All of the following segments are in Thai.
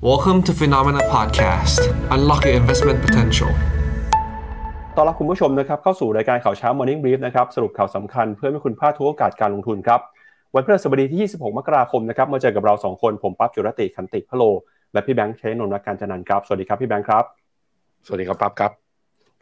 Welcome to Phenomena Podcast. Unlock your investment potential. ต้อนรับคุณผู้ชมนะครับเข้าสู่รายการข่าวเช้า Morning Brief นะครับสรุปข่าวสำคัญเพื่อให้คุณพลาดทุกโอกาสการลงทุนครับ วันพฤหัสบดีที่ 26 มกราคมนะครับมาเจอกับเรา 2 คน ผมปั๊บจุรติขันติพะโล และพี่แบงค์เชนนนท์รักการจันนันท์ครับ สวัสดีครับพี่แบงค์ครับ สวัสดีครับปั๊บครับ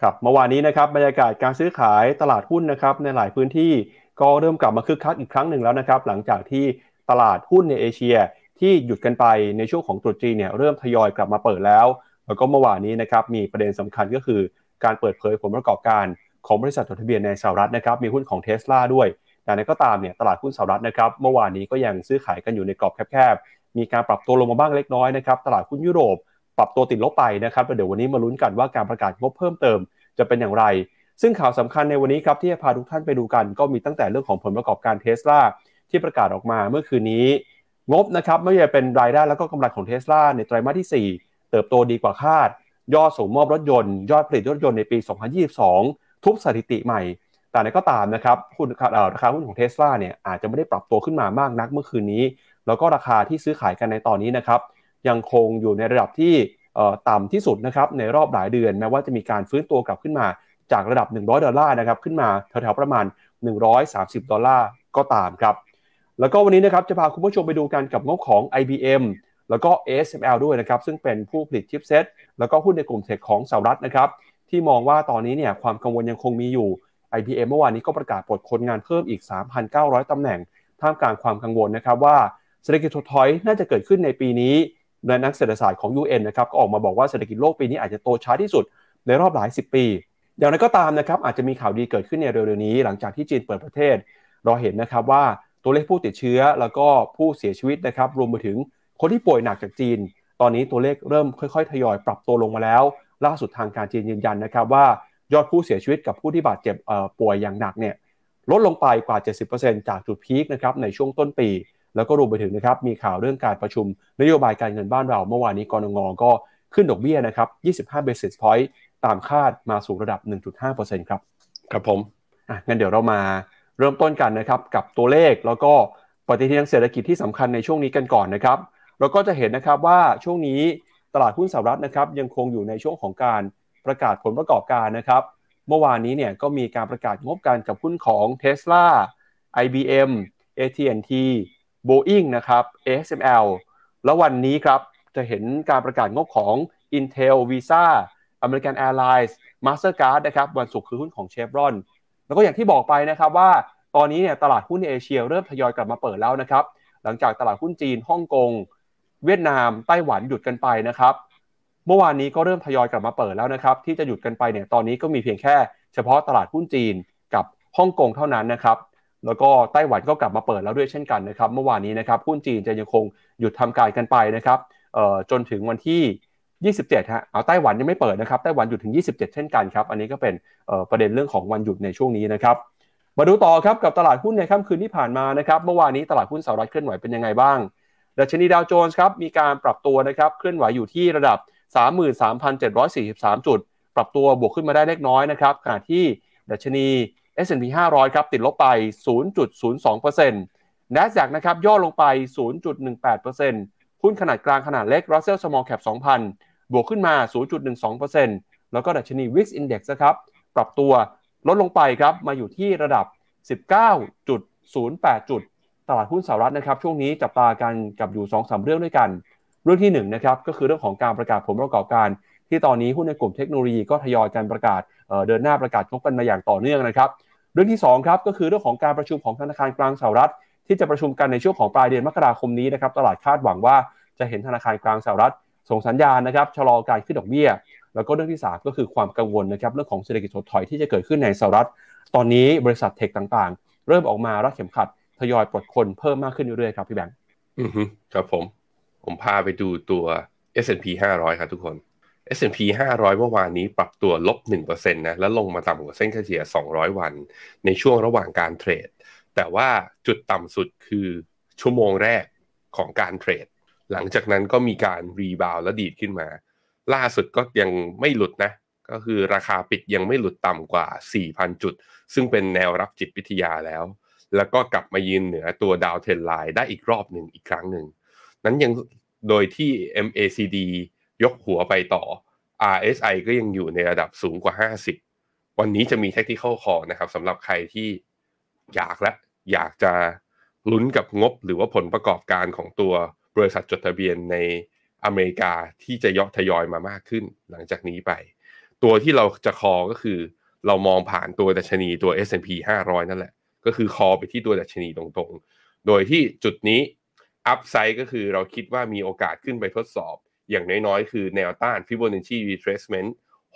ครับเมื่อวานนี้นะครับบรรยากาศการซื้อขายตลาดหุ้นนะครับในหลายพื้นที่ก็เริ่มกลับมาคึกคักอีกครั้งหนึ่งแล้วนะครับหลังจากที่ตลาดหุ้นในเอเชีย ที่หยุดกันไปในช่วงของตรุษจีนเนี่ยเริ่มทยอยกลับมาเปิดแล้ว แล้วก็เมื่อวานนี้นะครับมีประเด็นสำคัญก็คือการเปิดเผยผลประกอบการของบริษัทจดทะเบียนในสหรัฐนะครับมีหุ้นของเท s l a ด้วยแต่นั้นก็ตามเนี่ยตลาดหุ้นสหรัฐนะครับเมื่อวานนี้ก็ยังซื้อขายกันอยู่ในกรอบแคบๆมีการปรับตัวลงมาบ้างเล็กน้อยนะครับตลาดหุ้นยุโรปปรับตัวติดลบไปนะครับแล้วเดี๋ยววันนี้มาลุ้นกันว่าการประกาศงบเพิ่มเติมจะเป็นอย่างไร ซึ่งข่าวสำคัญในวันนี้ครับที่จะพาทุกท่านไปดูกัน ก็มีตั้งแต่เรื่องของผลประกอบการเท s l a ที่ประกาศออกมาเมื่อคืนนี้ งบนะครับไม่ว่าจะเป็นรายได้แล้วก็กำไรของเท s l a ในไตรมาสที่ 4 เติบโตดีกว่าคาด ยอดส่งมอบรถยนต์ ยอดผลิตรถยนต์ในปี 2022 ทุบสถิติใหม่ แต่ในก็ตามนะครับหุ้นราคาหุ้นของเท s l a เนี่ยอาจจะไม่ได้ปรับตัวขึ้นมามากนักเมื่อคืนนี้ แล้วก็ราคาที่ซื้อขายกันในตอนนี้นะครับยังคงอยู่ในระดับที่ต่ำที่สุดนะครับในรอบหลายเดือนแม้ว่าจะมีการฟื้นตัวกลับขึ้นมาจากระดับ 100 ดอลลาร์นะครับขึ้นมาแถวๆประมาณ 130 ดอลลาร์ก็ตามครับ แล้วก็วันนี้นะครับจะพาคุณผู้ชมไปดูกันกับงบของ IBM แล้วก็ ASML ด้วยนะครับ ซึ่งเป็นผู้ผลิตชิปเซตแล้วก็หุ้นในกลุ่มเทคของสหรัฐนะครับ ที่มองว่าตอนนี้เนี่ยความกังวลยังคงมีอยู่ IBM เมื่อวานนี้ก็ประกาศปลดคนงานเพิ่มอีก 3,900 ตำแหน่ง ท่ามกลางความกังวลนะครับว่าเศรษฐกิจถดถอยน่าจะเกิดขึ้นในปีนี้โดยนักเศรษฐศาสตร์ของ UN นะครับก็ออกมาบอกว่าเศรษฐกิจโลกปีนี้อาจจะโตช้าที่สุดในรอบหลาย 10 ปี อย่างไรก็ตามนะครับอาจจะมีข่าวดีเกิดขึ้นในเร็วๆนี้ หลังจากที่จีนเปิดประเทศ เราเห็นนะครับว่า ตัวเลขผู้ติดเชื้อแล้วก็ผู้เสียชีวิตนะครับ รวมไปถึงคนที่ป่วยหนักจากจีน ตอนนี้ตัวเลขเริ่มค่อยๆ ทยอยปรับตัวลงมาแล้ว ล่าสุดทางการจีนยืนยันนะครับว่ายอดผู้เสียชีวิตกับผู้ที่บาดเจ็บป่วยอย่างหนักเนี่ยลดลงไปกว่า 70%จากจุดพีคนะครับในช่วงต้นปี แล้วก็รวมไปถึงนะครับมีข่าวเรื่องการประชุมนโยบายการเงินบ้านเรา เมื่อวานนี้กรงงก็ขึ้นดอกเบี้ยนะครับ 25 basis point ตามคาดมาสู่ระดับ 1.5%ครับ ครับผม อะงั้นเดี๋ยวเรามา เริ่มต้นกันนะครับกับตัวเลขแล้วก็ปฏิทินทางเศรษฐกิจที่สำคัญในช่วงนี้กันก่อนนะครับเราก็จะเห็นนะครับว่าช่วงนี้ตลาดหุ้นสหรัฐนะครับยังคงอยู่ในช่วงของการประกาศผลประกอบการนะครับ เมื่อวานนี้เนี่ยก็มีการประกาศงบการกับหุ้นของ Tesla IBM AT&T Boeing นะครับ ASML แล้ววันนี้ครับจะเห็นการประกาศงบของ Intel Visa American Airlines Mastercard นะครับวันศุกร์คือหุ้นของ Chevron แล้วก็อย่างที่บอกไปนะครับว่าตอนนี้เนี่ยตลาดหุ้นเอเชียเริ่มทยอยกลับมาเปิดแล้วนะครับ หลังจากตลาดหุ้นจีนฮ่องกง เวียดนาม ไต้หวันหยุดกันไปนะครับ เมื่อวานนี้ก็เริ่มทยอยกลับมาเปิดแล้วนะครับ ที่จะหยุดกันไปเนี่ยตอนนี้ก็มีเพียงแค่เฉพาะตลาดหุ้นจีนกับฮ่องกงเท่านั้นนะครับ แล้วก็ไต้หวันก็กลับมาเปิดแล้วด้วยเช่นกันนะครับ เมื่อวานนี้นะครับหุ้นจีนจะยังคงหยุดทำการกันไปนะครับจนถึงวันที่ 27ฮะเอาไต้หวันยังไม่เปิดนะครับไต้หวันหยุดถึง 27 เช่นกันครับ อันนี้ก็เป็นประเด็นเรื่องของวันหยุดในช่วงนี้นะครับมาดูต่อครับกับตลาดหุ้นในค่ำคืนที่ผ่านมานะครับเมื่อวานนี้ตลาดหุ้นสหรัฐเคลื่อนไหวเป็นยังไงบ้างดัชนีดาวโจนส์ครับมีการปรับตัวนะครับเคลื่อนไหวอยู่ที่ระดับ 33,743 จุด ปรับตัวบวกขึ้นมาได้เล็กน้อยนะครับขณะที่ดัชนี S&P 500 ครับติดลบไป 0.02% NASDAQ นะครับย่อลงไป 0.18%หุ้นขนาดกลางขนาดเล็ก Russell Small Cap 2,000 บวกขึ้นมา 0.12%แล้วก็ดัชนี Wix Index นะครับ ปรับตัวลดลงไปครับ มาอยู่ที่ระดับ 19.08 จุด ตลาดหุ้นสหรัฐนะครับ ช่วงนี้จับตากันกับอยู่ 2-3 เรื่องด้วยกัน เรื่องที่1นนะครับก็คือเรื่องของการประกาศผลประกอบการ ที่ตอนนี้หุ้นในกลุ่มเทคโนโลยีก็ทยอยการประกาศเดินหน้าประกาศงบกันมาอย่างต่อเนื่องนะครับ เรื่องที่2ครับก็คือเรื่องของการประชุมของธนาคารกลางสหรัฐ ที่จะประชุมกันในช่วงของปลายเดือนมกราคมนี้นะครับตลาดคาดหวังว่าจะเห็นธนาคารกลางสหรัฐ ส่งสัญญาณนะครับชะลอการขึ้นดอกเบี้ย แล้วก็เรื่องที่ 3 ก็คือความกังวลนะครับเรื่องของเศรษฐกิจถดถอยที่จะเกิดขึ้นในสหรัฐ ตอนนี้บริษัทเทคต่างๆ เริ่มออกมารัดเข็มขัดทยอยปลดคนเพิ่มมากขึ้นเรื่อยๆครับพี่แบงค์อือฮึครับผม ผมพาไปดูตัว S&P 500 ครับทุกคน S&P 500 เมื่อวานนี้ปรับตัวลบ1%นะแล้วลงมาต่ำกว่าเส้นเฉลี่ย 200 วัน ในช่วงระหว่างการเทรด แต่ว่าจุดต่ำสุดคือชั่วโมงแรกของการเทรด หลังจากนั้นก็มีการรีบาวและดีดขึ้นมา ล่าสุดก็ยังไม่หลุดนะ ก็คือราคาปิดยังไม่หลุดต่ำกว่า 4,000 จุด ซึ่งเป็นแนวรับจิตวิทยาแล้ว แล้วก็กลับมายืนเหนือตัวดาวเทนไลน์ได้อีกรอบหนึ่งอีกครั้งหนึ่ง นั้นยังโดยที่ MACD ยกหัวไปต่อ RSI ก็ยังอยู่ในระดับสูงกว่า 50 วันนี้จะมี Tactical Call นะครับสำหรับใครที่อยากและอยากจะลุ้นกับงบหรือว่าผลประกอบการของตัว บริษัทจดทะเบียนในอเมริกาที่จะยอทยอยมามากขึ้นหลังจากนี้ไป ตัวที่เราจะคอก็คือ เรามองผ่านตัวดัชนีตัว S&P 500 นั่นแหละ ก็คือคอไปที่ตัวดัชนีตรงๆ โดยที่จุดนี้อัพไซด์ก็คือเราคิดว่ามีโอกาสขึ้นไปทดสอบ อย่างน้อยๆ คือแนวต้าน Fibonacci retracement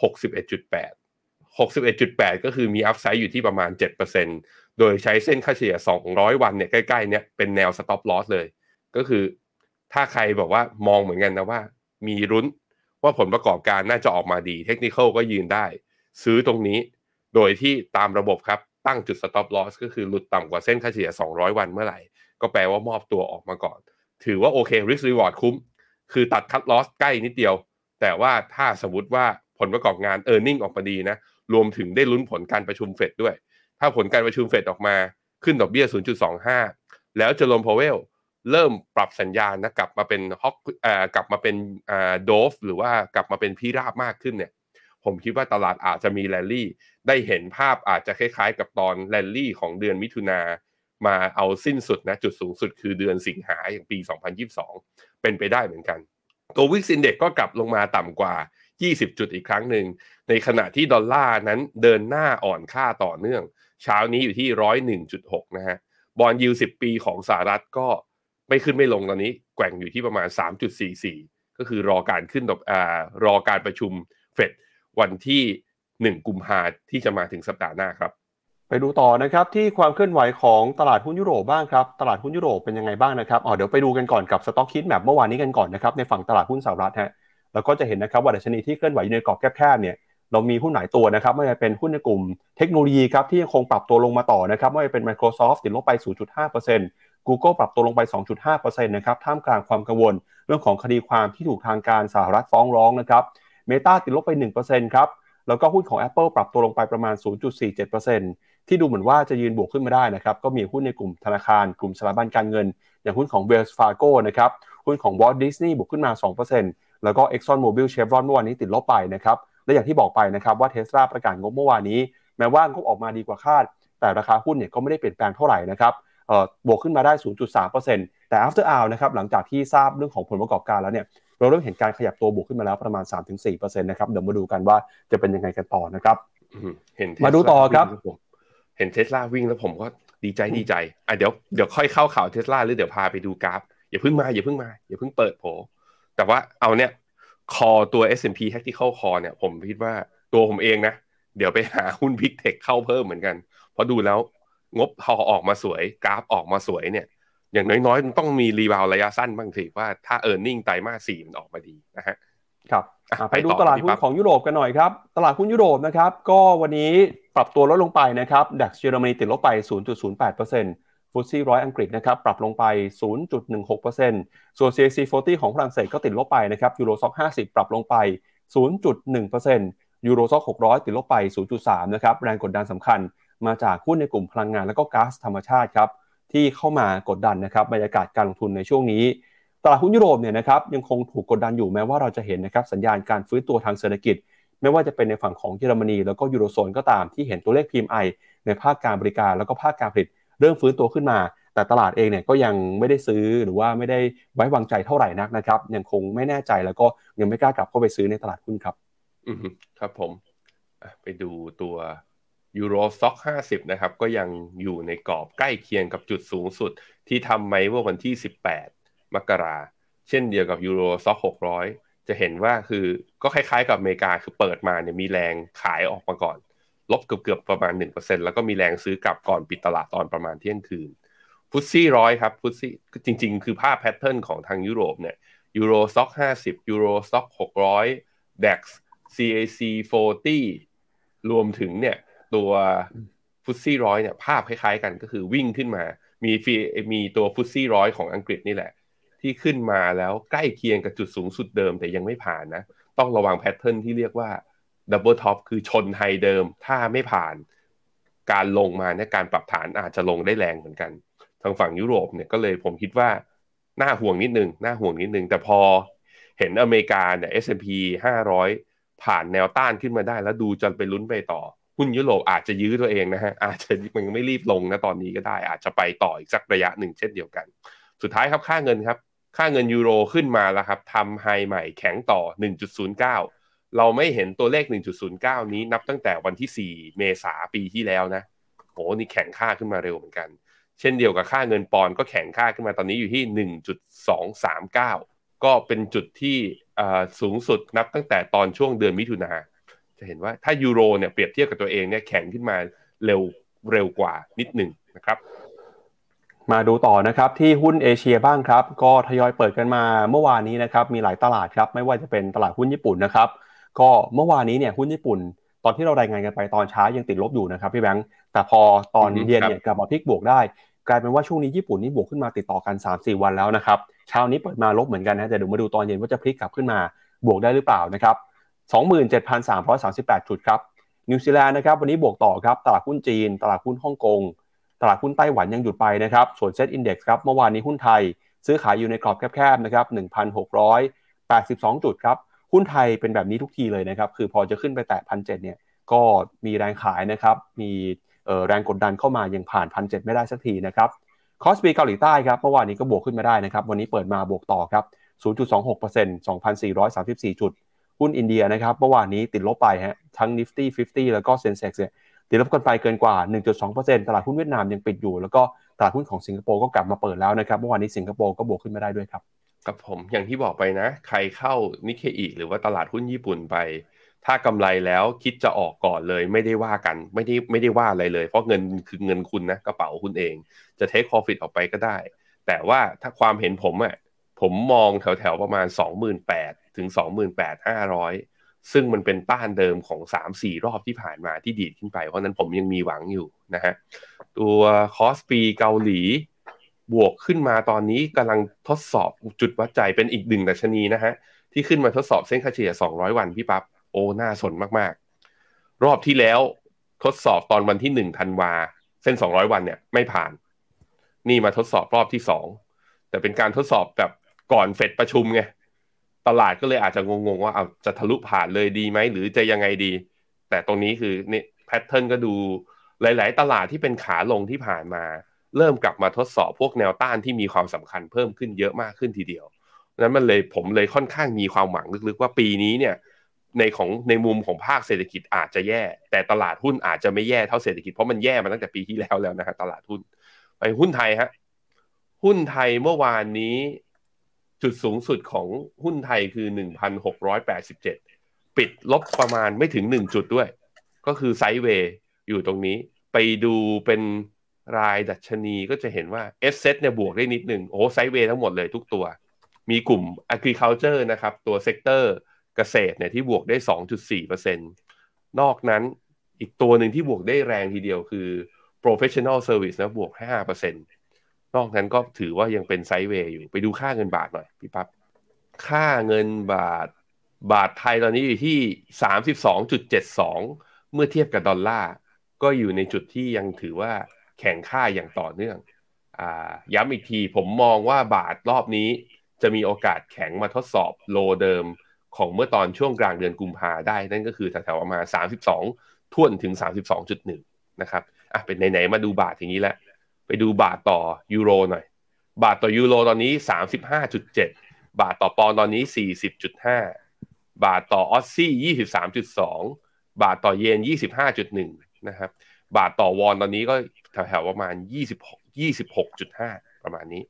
61.8 61.8 ก็คือมีอัพไซด์อยู่ที่ประมาณ 7%โดยใช้เส้นค่าเฉลี่ย 200 วันเนี่ยใกล้ๆเนี่ยเป็นแนว stop loss เลย ก็คือ ถ้าใครบอกว่ามองเหมือนกันนะว่า มีรุ้นว่าผลประกอบการน่าจะออกมาดี เทคนิคก็ยืนได้ ซื้อตรงนี้โดยที่ตามระบบครับตั้งจุด stop loss ก็คือหลุดต่ำกว่าเส้นค่าเฉลี่ย 200 วันเมื่อไหร่ ก็แปลว่ามอบตัวออกมาก่อน ถือว่าโอเค risk reward คุ้ม คือตัด cut loss ใกล้นิดเดียว แต่ว่าถ้าสมมติว่าผลประกอบงาน e a r n i n g ออกมาดีนะ รวมถึงได้ลุ้นผลการประชุมเฟดด้วย ถ้าผลการประชุมเฟดออกมาขึ้นดอกเบี้ย 0.25 แล้วเจอโรมพาวเวล เริ่มปรับสัญญาณนะกลับมาเป็น hawk เอ่อกลับมาเป็นอ่า dove หรือว่ากลับมาเป็นพิราบมากขึ้นเนี่ยผมคิดว่าตลาดอาจจะมีแรลลี่ ได้เห็นภาพอาจจะคล้ายๆ กับตอนแรลลี่ของเดือนมิถุนามาเอาสิ้นสุดนะจุดสูงสุดคือเดือนสิงหาอย่างปี 2022 เป็นไปได้เหมือนกัน ตัว VIX Index ก็กลับลงมาต่ำกว่า 20 จุดอีกครั้งหนึ่ง ในขณะที่ดอลลาร์นั้นเดินหน้าอ่อนค่าต่อเนื่อง เช้านี้อยู่ที่ร้อยหนึ่งจุดหกนะฮะ bond yield สิบปีของสหรัฐก็ ไม่ขึ้นไม่ลงตอนนี้แกว่งอยู่ที่ประมาณ 3.44 ก็คือรอการขึ้นดอกอ่ารอการประชุมเฟดวันที่ 1 กุมภาที่จะมาถึงสัปดาห์หน้าครับ ไปดูต่อนะครับที่ความเคลื่อนไหวของตลาดหุ้นยุโรปบ้างครับ ตลาดหุ้นยุโรปเป็นยังไงบ้างนะครับอ๋อเดี๋ยวไปดูกันก่อนกับ stock heat map เมื่อวานนี้กันก่อนนะครับในฝั่งตลาดหุ้นสหรัฐฮะแล้วก็จะเห็นนะครับว่าดัชนีที่เคลื่อนไหวอยู่ในกรอบแคบๆเนี่ยเรามีหุ้นหลายตัวนะครับไม่ว่าจะเป็นหุ้นในกลุ่มเทคโนโลยีครับที่ยังคงปรับตัวลงมาต่อนะครับไม่ว่าจะเป็น Microsoft ติดลบไป 0.5% Google ปรับตัวลงไป 2.5%นะครับท่ามกลางความกังวล เรื่องของคดีความที่ถูกทางการสหรัฐฟ้องร้องนะครับ Meta ติดลบไป 1%ครับแล้วก็หุ้นของ Apple ปรับตัวลงไปประมาณ 0.47%ที่ดูเหมือนว่าจะยืนบวกขึ้นมาได้นะครับก็มีหุ้นในกลุ่มธนาคาร กลุ่มสถาบันการเงิน อย่างหุ้นของ Wells Fargo นะครับหุ้นของ Walt Disney บวกขึ้นมา 2%แล้วก็ Exxon Mobil Chevron เมื่อวานนี้ติดลบไปนะครับและอย่างที่บอกไปนะครับว่าเทสลาประกาศงบเมื่อวานนี้ แม้ว่างบออกมาดีกว่าคาด แต่ราคาหุ้นเนี่ยก็ไม่ได้เปลี่ยนแปลงเท่าไหร่นะครับ บวกขึ้นมาได้ 0.3%แต่ after hour นะครับหลังจากที่ทราบเรื่องของผลประกอบการแล้วเนี่ยเราเริ่มเห็นการขยับตัวบวกขึ้นมาแล้วประมาณ 3-4%นะครับเดี๋ยวมาดูกันว่าจะเป็นยังไงกันต่อนะครับเห็นมาดูต่อครับเห็นเทสลาวิ่งแล้วผมก็ดีใจดีใจอะเดี๋ยวเดี๋ยวค่อยเข้าข่าวเทสลาหรือเดี๋ยวพาไปดูกราฟอย่าเพิ่งมาอย่าเพิ่งมาอย่าเพิ่งเปิดโผแต่ว่าเอาเนี่ยคอตัว S&P Tactical Call เนี่ยผมคิดว่าตัวผมเองนะ เดี๋ยวไปหาหุ้น Big Tech เข้าเพิ่มเหมือนกัน เพราะดูแล้ว งบพอออกมาสวย กราฟออกมาสวยเนี่ย อย่างน้อยๆมันต้องมี rebound ระยะสั้นบ้างสิว่าถ้า earning ไตรมาสสี่มันออกมาดีนะฮะครับอะอะไปดูไปต่อตลาดหุ้นพี่ปั๊บของยุโรปกันหน่อยครับ ตลาดหุ้นยุโรปนะครับ ก็วันนี้ปรับตัวลดลงไปนะครับ DAX เยอรมนีติดลบไป 0.08% FTSE ร้อยอังกฤษนะครับปรับลงไป 0.16%ส่วน CAC 40 ของฝรั่งเศสก็ติดลบไปนะครับ Euro Stoxx 50 ปรับลงไป 0.1% Euro Stoxx 600 ติดลบไป 0.3 นะครับแรงกดดันสำคัญ มาจากหุ้นในกลุ่มพลังงานและก็ก๊าซธรรมชาติครับที่เข้ามากดดันนะครับบรรยากาศการลงทุนในช่วงนี้ตลาดหุ้นยุโรปเนี่ยนะครับยังคงถูกกดดันอยู่แม้ว่าเราจะเห็นนะครับสัญญาณการฟื้นตัวทางเศรษฐกิจ ไม่ว่าจะเป็นในฝั่งของเยอรมนี แล้วก็ยูโรโซนก็ตามที่เห็นตัวเลข PMI ในภาคการบริการแล้วก็ภาคการผลิตเริ่มฟื้นตัวขึ้นมา แต่ตลาดเองเนี่ยก็ยังไม่ได้ซื้อหรือว่าไม่ได้ไว้วางใจเท่าไหร่นักนะครับยังคงไม่แน่ใจแล้วก็ยังไม่กล้ากลับเข้าไปซื้อในตลาดหุ้นครับ อือฮึครับผมไปดูตัว ยูโรซ็อก50นะครับก็ยังอยู่ในกรอบใกล้เคียงกับจุดสูงสุด ที่ทำไว้เมื่อวันที่ 18 มกราเช่นเดียวกับยูโรซ็อก600จะเห็นว่าคือก็คล้ายๆกับอเมริกาคือเปิดมาเนี่ยมีแรงขายออกมาก่อน ลบเกือบๆประมาณ 1%แล้วก็มีแรงซื้อกลับก่อนปิดตลาดตอนประมาณเที่ยงคืน FTSE ร้อยครับ FTSE จริง ๆ คือภาพ pattern ของทางยุโรปเนี่ย Euro Stoxx 50 Euro Stoxx 600 DAX CAC 40 รวมถึงเนี่ย ตัว FTSE ร้อยเนี่ยภาพคล้ายๆกันก็คือวิ่งขึ้นมา มีฟีมีตัว FTSE ร้อยของอังกฤษนี่แหละ ที่ขึ้นมาแล้วใกล้เคียงกับจุดสูงสุดเดิมแต่ยังไม่ผ่านนะ ต้องระวัง pattern ที่เรียกว่า double top คือชน high เดิม ถ้าไม่ผ่านการลงมาเนี่ยการปรับฐานอาจจะลงได้แรงเหมือนกัน ทางฝั่งยุโรปเนี่ยก็เลยผมคิดว่าน่าห่วงนิดนึงน่าห่วงนิดนึง แต่พอเห็นอเมริกาเนี่ย S&P 500 ผ่านแนวต้านขึ้นมาได้ แล้วดูจนไปลุ้นไปต่อ หุ้นยุโรปอาจจะยื้อตัวเองนะฮะอาจจะมันไม่รีบลงนะตอนนี้ก็ได้ อาจจะไปต่ออีกสักระยะหนึ่งเช่นเดียวกัน สุดท้ายครับค่าเงินครับ ค่าเงินยูโรขึ้นมาแล้วครับทำไฮใหม่แข็งต่อ 1.09 เราไม่เห็นตัวเลข 1.09 นี้นับตั้งแต่วันที่ 4 เมษาปีที่แล้วนะโหนี่แข็งค่าขึ้นมาเร็วเหมือนกัน เช่นเดียวกับค่าเงินปอนก็แข็งค่าขึ้นมาตอนนี้อยู่ที่ 1.239 ก็เป็นจุดที่สูงสุดนับตั้งแต่ตอนช่วงเดือนมิถุนา จะเห็นว่าถ้ายูโรเนี่ยเปรียบเทียบกับตัวเองเนี่ยแข็งขึ้นมาเร็วเร็วกว่านิดหนึ่งนะครับ มาดูต่อนะครับที่หุ้นเอเชียบ้างครับ ก็ทยอยเปิดกันมาเมื่อวานนี้นะครับมีหลายตลาดครับไม่ว่าจะเป็นตลาดหุ้นญี่ปุ่นนะครับ ก็เมื่อวานนี้เนี่ยหุ้นญี่ปุ่น ตอนที่เรารายงานกันไปตอนเช้ายังติดลบอยู่นะครับพี่แบงค์แต่พอตอนเย็นเนี่ยกลับมาพลิกบวกได้กลายเป็นว่าช่วงนี้ญี่ปุ่นนี่บวกขึ้นมาติดต่อกัน 3-4 วันแล้วนะครับเช้านี้เปิดมาลบเหมือนกันนะแต่เดี๋ยวมาดูตอนเย็นว่าจะพลิกกลับขึ้นมาบวกได้หรือเปล่านะครับ 27,338 จุดครับ นิวซีแลนด์นะครับวันนี้บวกต่อครับ ตลาดหุ้นจีน ตลาดหุ้นฮ่องกง ตลาดหุ้นไต้หวันยังหยุดไปนะครับ ส่วน SET Index ครับ เมื่อวานนี้หุ้นไทย ซื้อขายอยู่ในกรอบแคบๆนะครับ 1,682 จุดครับ หุ้นไทยเป็นแบบนี้ทุกทีเลยนะครับ คือพอจะขึ้นไปแตะพันเจ็ดเนี่ย ก็มีแรงขายนะครับ มีแรงกดดันเข้ามายังผ่านพันเจ็ดไม่ได้สักทีนะครับ KOSPI เกาหลีใต้ครับ เมื่อวานนี้ก็บวกขึ้นมาได้นะครับ วันนี้เปิดมาบวกต่อครับ 0.26% 2,434 จุด หุ้นอินเดียนะครับเมื่อวานนี้ติดลบไปฮะทั้ง Nifty 50 แล้วก็ Sensex เนี่ยติดลบกันไปเกินกว่า 1.2%ตลาดหุ้นเวียดนามยังปิดอยู่ แล้วก็ตลาดหุ้นของสิงคโปร์ก็กลับมาเปิดแล้วนะครับเมื่อวานนี้สิงคโปร์ก็บวกขึ้นมาได้ด้วยครับกับผมอย่างที่บอกไปนะ ใครเข้านิเคอีหรือว่าตลาดหุ้นญี่ปุ่นไป ถ้ากำไรแล้วคิดจะออกก่อนเลยไม่ได้ว่ากันไม่ได้ไม่ได้ว่าอะไรเลย เพราะเงินคือเงินคุณนะกระเป๋าคุณเอง จะ take profit ออกไปก็ได้ แต่ว่าถ้าความเห็นผมอ่ะผมมองแถวๆประมาณ 28,000 ถึง 28,500 ซึ่งมันเป็นต้านเดิมของ 3-4 รอบที่ผ่านมาที่ดีดขึ้นไป เพราะนั้นผมยังมีหวังอยู่นะฮะตัว KOSPI เกาหลี บวกขึ้นมาตอนนี้กำลังทดสอบจุดวัดใจเป็นอีกหนึ่งดัชนีนะฮะที่ขึ้นมาทดสอบเส้นค่าเฉลี่ย 200 วันพี่ปั๊บโอ้น่าสนมากๆ รอบที่แล้วทดสอบตอนวันที่1ธันวาเส้น 200 วันเนี่ยไม่ผ่าน นี่มาทดสอบรอบที่ 2 แต่เป็นการทดสอบแบบก่อนเฟดประชุมไง ตลาดก็เลยอาจจะงงๆว่าเอาจะทะลุผ่านเลยดีไหมหรือจะยังไงดี แต่ตรงนี้คือเนี่ยแพทเทิร์นก็ดูหลาย ๆ ตลาดที่เป็นขาลงที่ผ่านมา เริ่มกลับมาทดสอบพวกแนวต้านที่มีความสำคัญเพิ่มขึ้นเยอะมากขึ้นทีเดียวนั้นมันเลยผมเลยค่อนข้างมีความหวังลึกๆว่าปีนี้เนี่ยในของในมุมของภาคเศรษฐกิจอาจจะแย่ แต่ตลาดหุ้นอาจจะไม่แย่เท่าเศรษฐกิจเพราะมันแย่มาตั้งแต่ปีที่แล้วแล้วนะฮะตลาดหุ้น ไปหุ้นไทยฮะหุ้นไทยเมื่อวานนี้ จุดสูงสุดของหุ้นไทยคือ 1,687 ปิดลบประมาณไม่ถึง 1 จุดด้วย ก็คือ sideway อยู่ตรงนี้ ไปดูเป็นรายดัชนีก็จะเห็นว่า sSET เนี่ยบวกได้นิดหนึ่งโอ้ sideway ทั้งหมดเลยทุกตัว มีกลุ่ม agriculture นะครับ ตัว sector เกษตรเนี่ยที่บวกได้ 2.4%นอกนั้นอีกตัวหนึ่งที่บวกได้แรงทีเดียวคือ professional service นะบวก 5% นอกนั้นก็ถือว่ายังเป็น sideway อยู่ไปดูค่าเงินบาทหน่อยพี่ปับ๊บค่าเงินบาทบาทไทยตอนนี้อยู่ที่สามสิบสองจุดเจ็ดสองเมื่อเทียบกับดอลลาร์ก็อยู่ในจุดที่ยังถือว่าแข็งค่าอย่างต่อเนื่องอย้ำอีกทีผมมองว่าบาทรอบนี้จะมีโอกาสแข็งมาทดสอบโลเดิมของเมื่อตอนช่วงกลางเดือนกุมภาได้ นั่นก็คือแถวๆประมาณ32ท่วนถึง 32.1 นะครับอะเป็นไหนๆมาดูบาทอย่างนี้แล้ว ไปดูบาทต่อยูโรหน่อย บาทต่อยูโรตอนนี้ 35.7 บาทต่อปอนตอนนี้ 40.5 บาทต่อออสซี่23.2 บาทต่อเยน 25.1 นะครับ บาทต่อวอนตอนนี้ก็แถวๆประมาณ 26 26.5 ประมาณนี้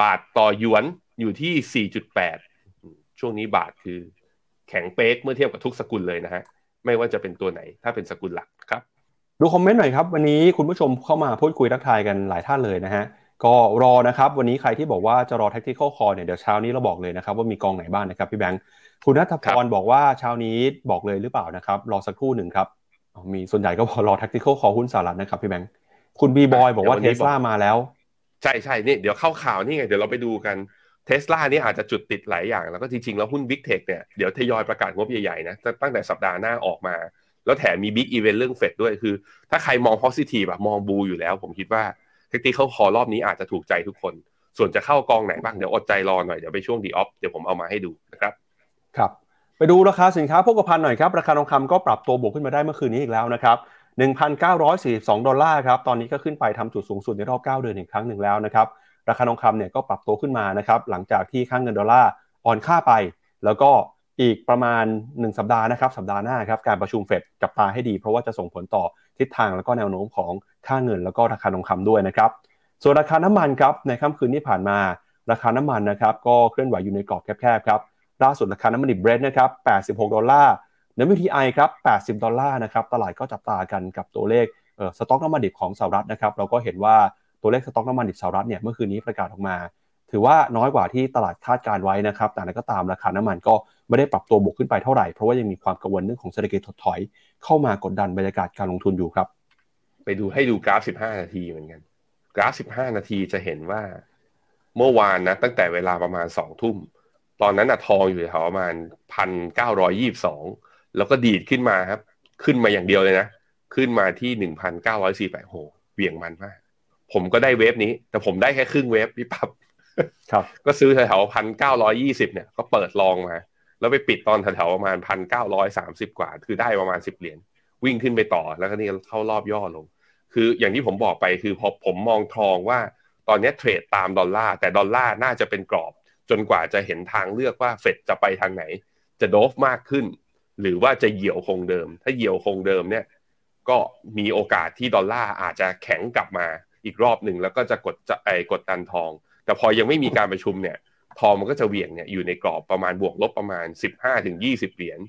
บาทต่อหยวนอยู่ที่ 4.8 ช่วงนี้บาทคือแข็งเป๊กเมื่อเทียบกับทุกสกุลเลยนะฮะ ไม่ว่าจะเป็นตัวไหนถ้าเป็นสกุลหลักครับ ดูคอมเมนต์หน่อยครับ วันนี้คุณผู้ชมเข้ามาพูดคุยทักทายกันหลายท่านเลยนะฮะก็รอนะครับ วันนี้ใครที่บอกว่าจะรอ tactical call เนี่ยเดี๋ยวเช้านี้เราบอกเลยนะครับ ว่ามีกองไหนบ้างนะครับพี่แบงค์คุณนัทพรบอกว่าเช้านี้บอกเลยหรือเปล่านะครับ รอสักครู่หนึ่งครับมีส่วนใหญ่ก็บอกรอ tactical call หุ้นสหรัฐนะครับพี่แบงค์คุณบีบอยบอกว่าเทสลามาแล้ว ใช่ใช่นี่เดี๋ยวเข้าข่าวนี่ไงเดี๋ยวเราไปดูกันเทสลานี่อาจจะจุดติดหลายอย่าง แล้วก็จริงๆแล้วหุ้น Big Tech เนี่ยเดี๋ยวทยอยประกาศงบใหญ่ๆนะตั้งแต่สัปดาห์หน้าออกมา แล้วแถมมี big event เรื่องเฟดด้วยคือ ถ้าใครมอง positive แบบมอง bull อยู่แล้ว ผมคิดว่า tactical call รอบนี้อาจจะถูกใจทุกคน ส่วนจะเข้ากองไหนบ้างเดี๋ยวอดใจรอหน่อยเดี๋ยวไปช่วงดีออฟเดี๋ยวผมเอามาให้ดูนะครับครับ ไปดูราคาสินค้าโภคภัณฑ์หน่อยครับ ราคาทองคำก็ปรับตัวบวกขึ้นมาได้เมื่อคืนนี้อีกแล้วนะครับ1,942 ดอลลาร์ครับ ตอนนี้ก็ขึ้นไปทำจุดสูงสุดในรอบ 9 เดือนอีกครั้งหนึ่งแล้วนะครับ ราคาทองคำเนี่ยก็ปรับตัวขึ้นมานะครับ หลังจากที่ค่างเงินดอลลาร์อ่อนค่าไป แล้วก็ อีกประมาณ 1 สัปดาห์นะครับ สัปดาห์หน้าครับการประชุมเฟดจับตาให้ดี เพราะว่าจะส่งผลต่อทิศทางแล้วก็แนวโน้มของค่าเงินแล้วก็ราคาทองคำด้วยนะครับ ส่วนราคาน้ำมันครับในค่ำคืนที่ผ่านมา ราคาน้ำมันนะครับก็เคลื่อนไหวอยู่ในกรอบแคบๆครับล่าสุดราคาน้ำมันดิบเบรนท์นะครับ 86 ดอลลาร์ WTI ครับ 80 ดอลลาร์นะครับ ตลาดก็จับตากันกับตัวเลขสต็อกน้ำมันดิบของสหรัฐนะครับ เราก็เห็นว่าตัวเลขสต็อกน้ำมันดิบสหรัฐเนี่ยเมื่อคืนนี้ประกาศออกมา ถือว่าน้อยกว่าที่ตลาดคาดการณ์ไว้นะครับ แต่นั้นก็ตามราคาน้ำมันก็ ไม่ได้ปรับตัวบวกขึ้นไปเท่าไหร่เพราะว่ายังมีความกังวลเรื่องของเศรษฐกิจถดถอย เข้ามากดดันบรรยากาศการลงทุนอยู่ครับ ไปดูให้ดูกราฟ 15 นาทีเหมือนกัน กราฟ 15 นาทีจะเห็นว่า เมื่อวานนะตั้งแต่เวลาประมาณ2ทุ่มตอนนั้นอะทองอยู่แถวประมาณ1,922แล้วก็ดีดขึ้นมาครับ ขึ้นมาอย่างเดียวเลยนะ ขึ้นมาที่1,948โหเหวี่ยงมันมาก ผมก็ได้เวฟนี้ แต่ผมได้แค่ครึ่งเวฟพี่ปั๊บครับ ก็ซื้อแถวๆพันเก้าร้อยี่สิบเนี่ย ก็เปิดลองมา แล้วไปปิดตอนแถวๆประมาณพันเก้าร้อยสามสิบกว่า คือได้ประมาณสิบเหรียญวิ่งขึ้นไปต่อแล้วก็นี่เข้ารอบย่อลง คืออย่างที่ผมบอกไปคือพอผมมองทองว่าตอนนี้เทรดตามดอลลาร์แต่ดอลลาร์น่าจะเป็นกรอบ จนกว่าจะเห็นทางเลือกว่าเฟดจะไปทางไหน จะโดฟมากขึ้น หรือว่าจะเหี่ยวคงเดิม ถ้าเหี่ยวคงเดิมเนี่ยก็มีโอกาสที่ดอลลาร์อาจจะแข็งกลับมาอีกรอบหนึ่งแล้วก็จะกดจะไอกดดันทอง แต่พอยังไม่มีการประชุมเนี่ย ทองมันก็จะเหวี่ยงเนี่ยอยู่ในกรอบประมาณบวกลบประมาณ 15ถึง20 เหรียญ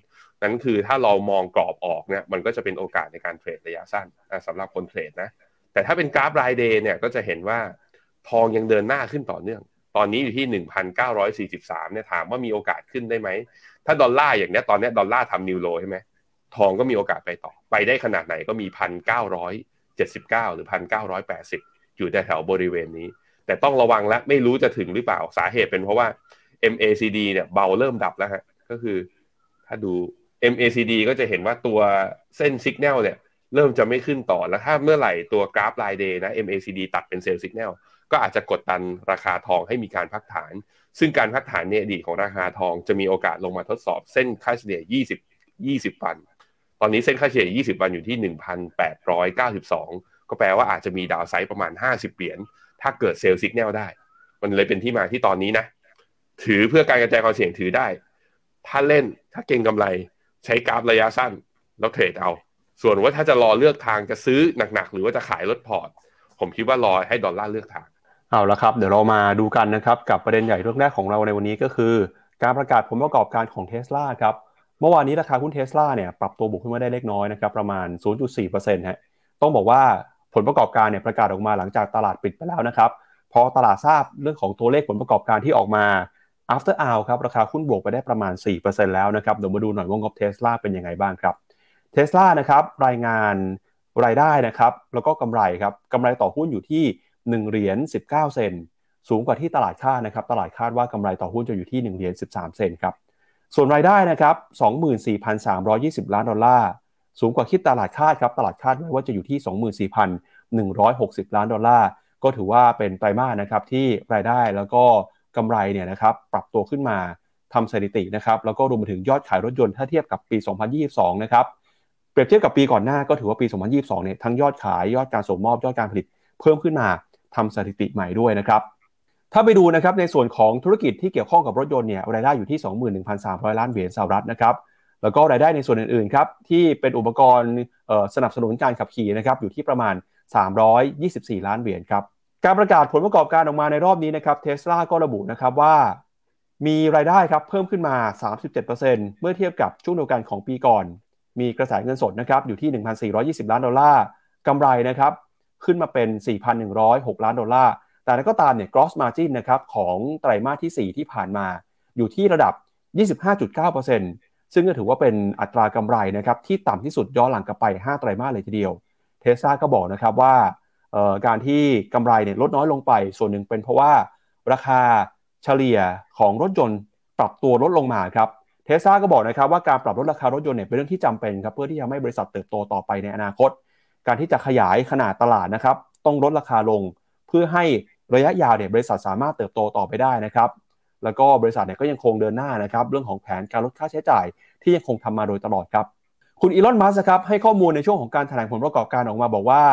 นั้นคือถ้าเรามองกรอบออกเนี่ยมันก็จะเป็นโอกาสในการเทรดระยะสั้นอะสำหรับคนเทรดนะแต่ถ้าเป็นกราฟรายเดย์เนี่ยก็จะเห็นว่าทองยังเดินหน้าขึ้นต่อเนื่อง ตอนนี้อยู่ที่ 1,943เนี่ยถามว่ามีโอกาสขึ้นได้ไหม ถ้าดอลลาร์อย่างเนี้ยตอนเนี้ยดอลลาร์ทำนิวโลใช่ไหมทองก็มีโอกาสไปต่อ ไปได้ขนาดไหนก็มี 1,979 หรือ 1,980 อยู่แถวบริเวณนี้ แต่ต้องระวังและไม่รู้จะถึงหรือเปล่าสาเหตุเป็นเพราะว่า MACD เนี่ยเบาเริ่มดับแล้วฮะก็คือ ถ้าดู MACD ก็จะเห็นว่าตัวเส้นสัญญาณเนี่ย เริ่มจะไม่ขึ้นต่อแล้วถ้าเมื่อไหร่ตัวกราฟรายเดย์นะ MACD ตัดเป็นเซลล์สัญญาณก็อาจจะกดดันราคาทองให้มีการพักฐาน ซึ่งการพักฐานเนี่ยอดีตของราคาทองจะมีโอกาสลงมาทดสอบเส้นค่าเฉลี่ย 20 20 วัน ตอนนี้เส้นค่าเฉลี่ย 20 วันอยู่ที่ 1,892 ก็แปลว่าอาจจะมี downside ประมาณ 50 เหรียญ ถ้าเกิด sell สัญญาณได้ มันเลยเป็นที่มาที่ตอนนี้นะ ถือเพื่อการกระจายความเสี่ยงถือได้ ถ้าเล่นถ้าเก็งกำไรใช้กราฟระยะสั้น แล้วเทรดเอา ส่วนว่าถ้าจะรอเลือกทางจะซื้อหนักๆ หรือว่าจะขายลดพอร์ต ผมคิดว่ารอให้ดอลลาร์เลือกทางเอาละครับ เดี๋ยวเรามาดูกันนะครับกับประเด็นใหญ่เรื่องแรกของเราในวันนี้ก็คือ การประกาศผลประกอบการของเท s l a ครับเมื่อวานนี้ราคาหุ้นเท s l a เนี่ยปรับตัวบวกขึ้นมาได้เล็กน้อยนะครับประมาณ 0.4%ฮะต้องบอกว่า ผลประกอบการเนี่ยประกาศออกมาหลังจากตลาดปิดไปแล้วนะครับ พอตลาดทราบเรื่องของตัวเลขผลประกอบการที่ออกมา after hour ครับราคาหุ้นบวกไปได้ประมาณ 4%แล้วนะครับเดี๋ยวมาดูหน่อยว่างบเท s l a เป็นยังไงบ้างครับเท s l a นะครับรายงานรายได้นะครับแล้วก็กำไรครับกำไรต่อหุ้นอยู่ที่1เหรียญ19 เซนสูงกว่าที่ตลาดคาดนะครับตลาดคาดว่ากำไรต่อหุ้นจะอยู่ที่1เหรียญ13 เซนครับส่วนรายได้นะครับ24,320 ล้านดอลลาร์ สูงกว่าคิดตลาดคาดครับ ตลาดคาดไว้ว่าจะอยู่ที่ 24,160 ล้านดอลลาร์ ก็ถือว่าเป็นไตรมาสนะครับที่รายได้แล้วก็กำไรเนี่ยนะครับปรับตัวขึ้นมาทำสถิตินะครับแล้วก็รวมไปถึงยอดขายรถยนต์ถ้าเทียบกับปี 2022 นะครับเปรียบเทียบกับปีก่อนหน้าก็ถือว่าปี 2022 เนี่ยทั้งยอดขายยอดการส่งมอบยอดการผลิต เพิ่มขึ้นมาทำสถิติใหม่ด้วยนะครับถ้าไปดูนะครับในส่วนของธุรกิจที่เกี่ยวข้องกับรถยนต์เนี่ยรายได้อยู่ที่ 21,300 ล้านเหรียญสหรัฐนะครับ แล้วก็รายได้ในส่วนอื่นๆครับที่เป็นอุปกรณ์สนับสนุนการขับขี่นะครับอยู่ที่ประมาณ 324 ล้านเหรียญครับการประกาศผลประกอบการออกมาในรอบนี้นะครับเทสลาก็ระบุนะครับว่ามีรายได้ครับเพิ่มขึ้นมา 37%เมื่อเทียบกับช่วงเดียวกันของปีก่อน มีกระแสเงินสดนะครับอยู่ที่ 1,420 ล้านดอลลาร์กำไรนะครับขึ้นมาเป็น 4,106 ล้านดอลลาร์ แต่นั้นก็ตามเนี่ย gross margin นะครับของไตรมาสที่ 4 ที่ผ่านมา อยู่ที่ระดับ 25.9% ซึ่งก็ถือว่าเป็นอัตรากำไรนะครับที่ต่ำที่สุดย้อนหลังกลับไป 5 ไตรมาสเลยทีเดียว เทสซาก็บอกนะครับว่าการที่กำไรเนี่ยลดน้อยลงไป ส่วนหนึ่งเป็นเพราะว่าราคาเฉลี่ยของรถยนต์ปรับตัวลดลงมาครับเทสซาก็บอกนะครับว่าการปรับลดราคารถยนต์เนี่ยเป็นเรื่องที่จำเป็นครับเพื่อที่จะให้บริษัทเติบโตต่อไปในอนาคต การที่จะขยายขนาดตลาดนะครับต้องลดราคาลง เพื่อให้ระยะยาวเนี่ยบริษัทสามารถเติบโตต่อไปได้นะครับ แล้วก็บริษัทเนี่ยก็ยังคงเดินหน้านะครับเรื่องของแผนการลดค่าใช้จ่ายที่ยังคงทำมาโดยตลอดครับ คุณอีลอนมัสครับให้ข้อมูลในช่วงของการแถลงผลประกอบการออกมาบอกว่า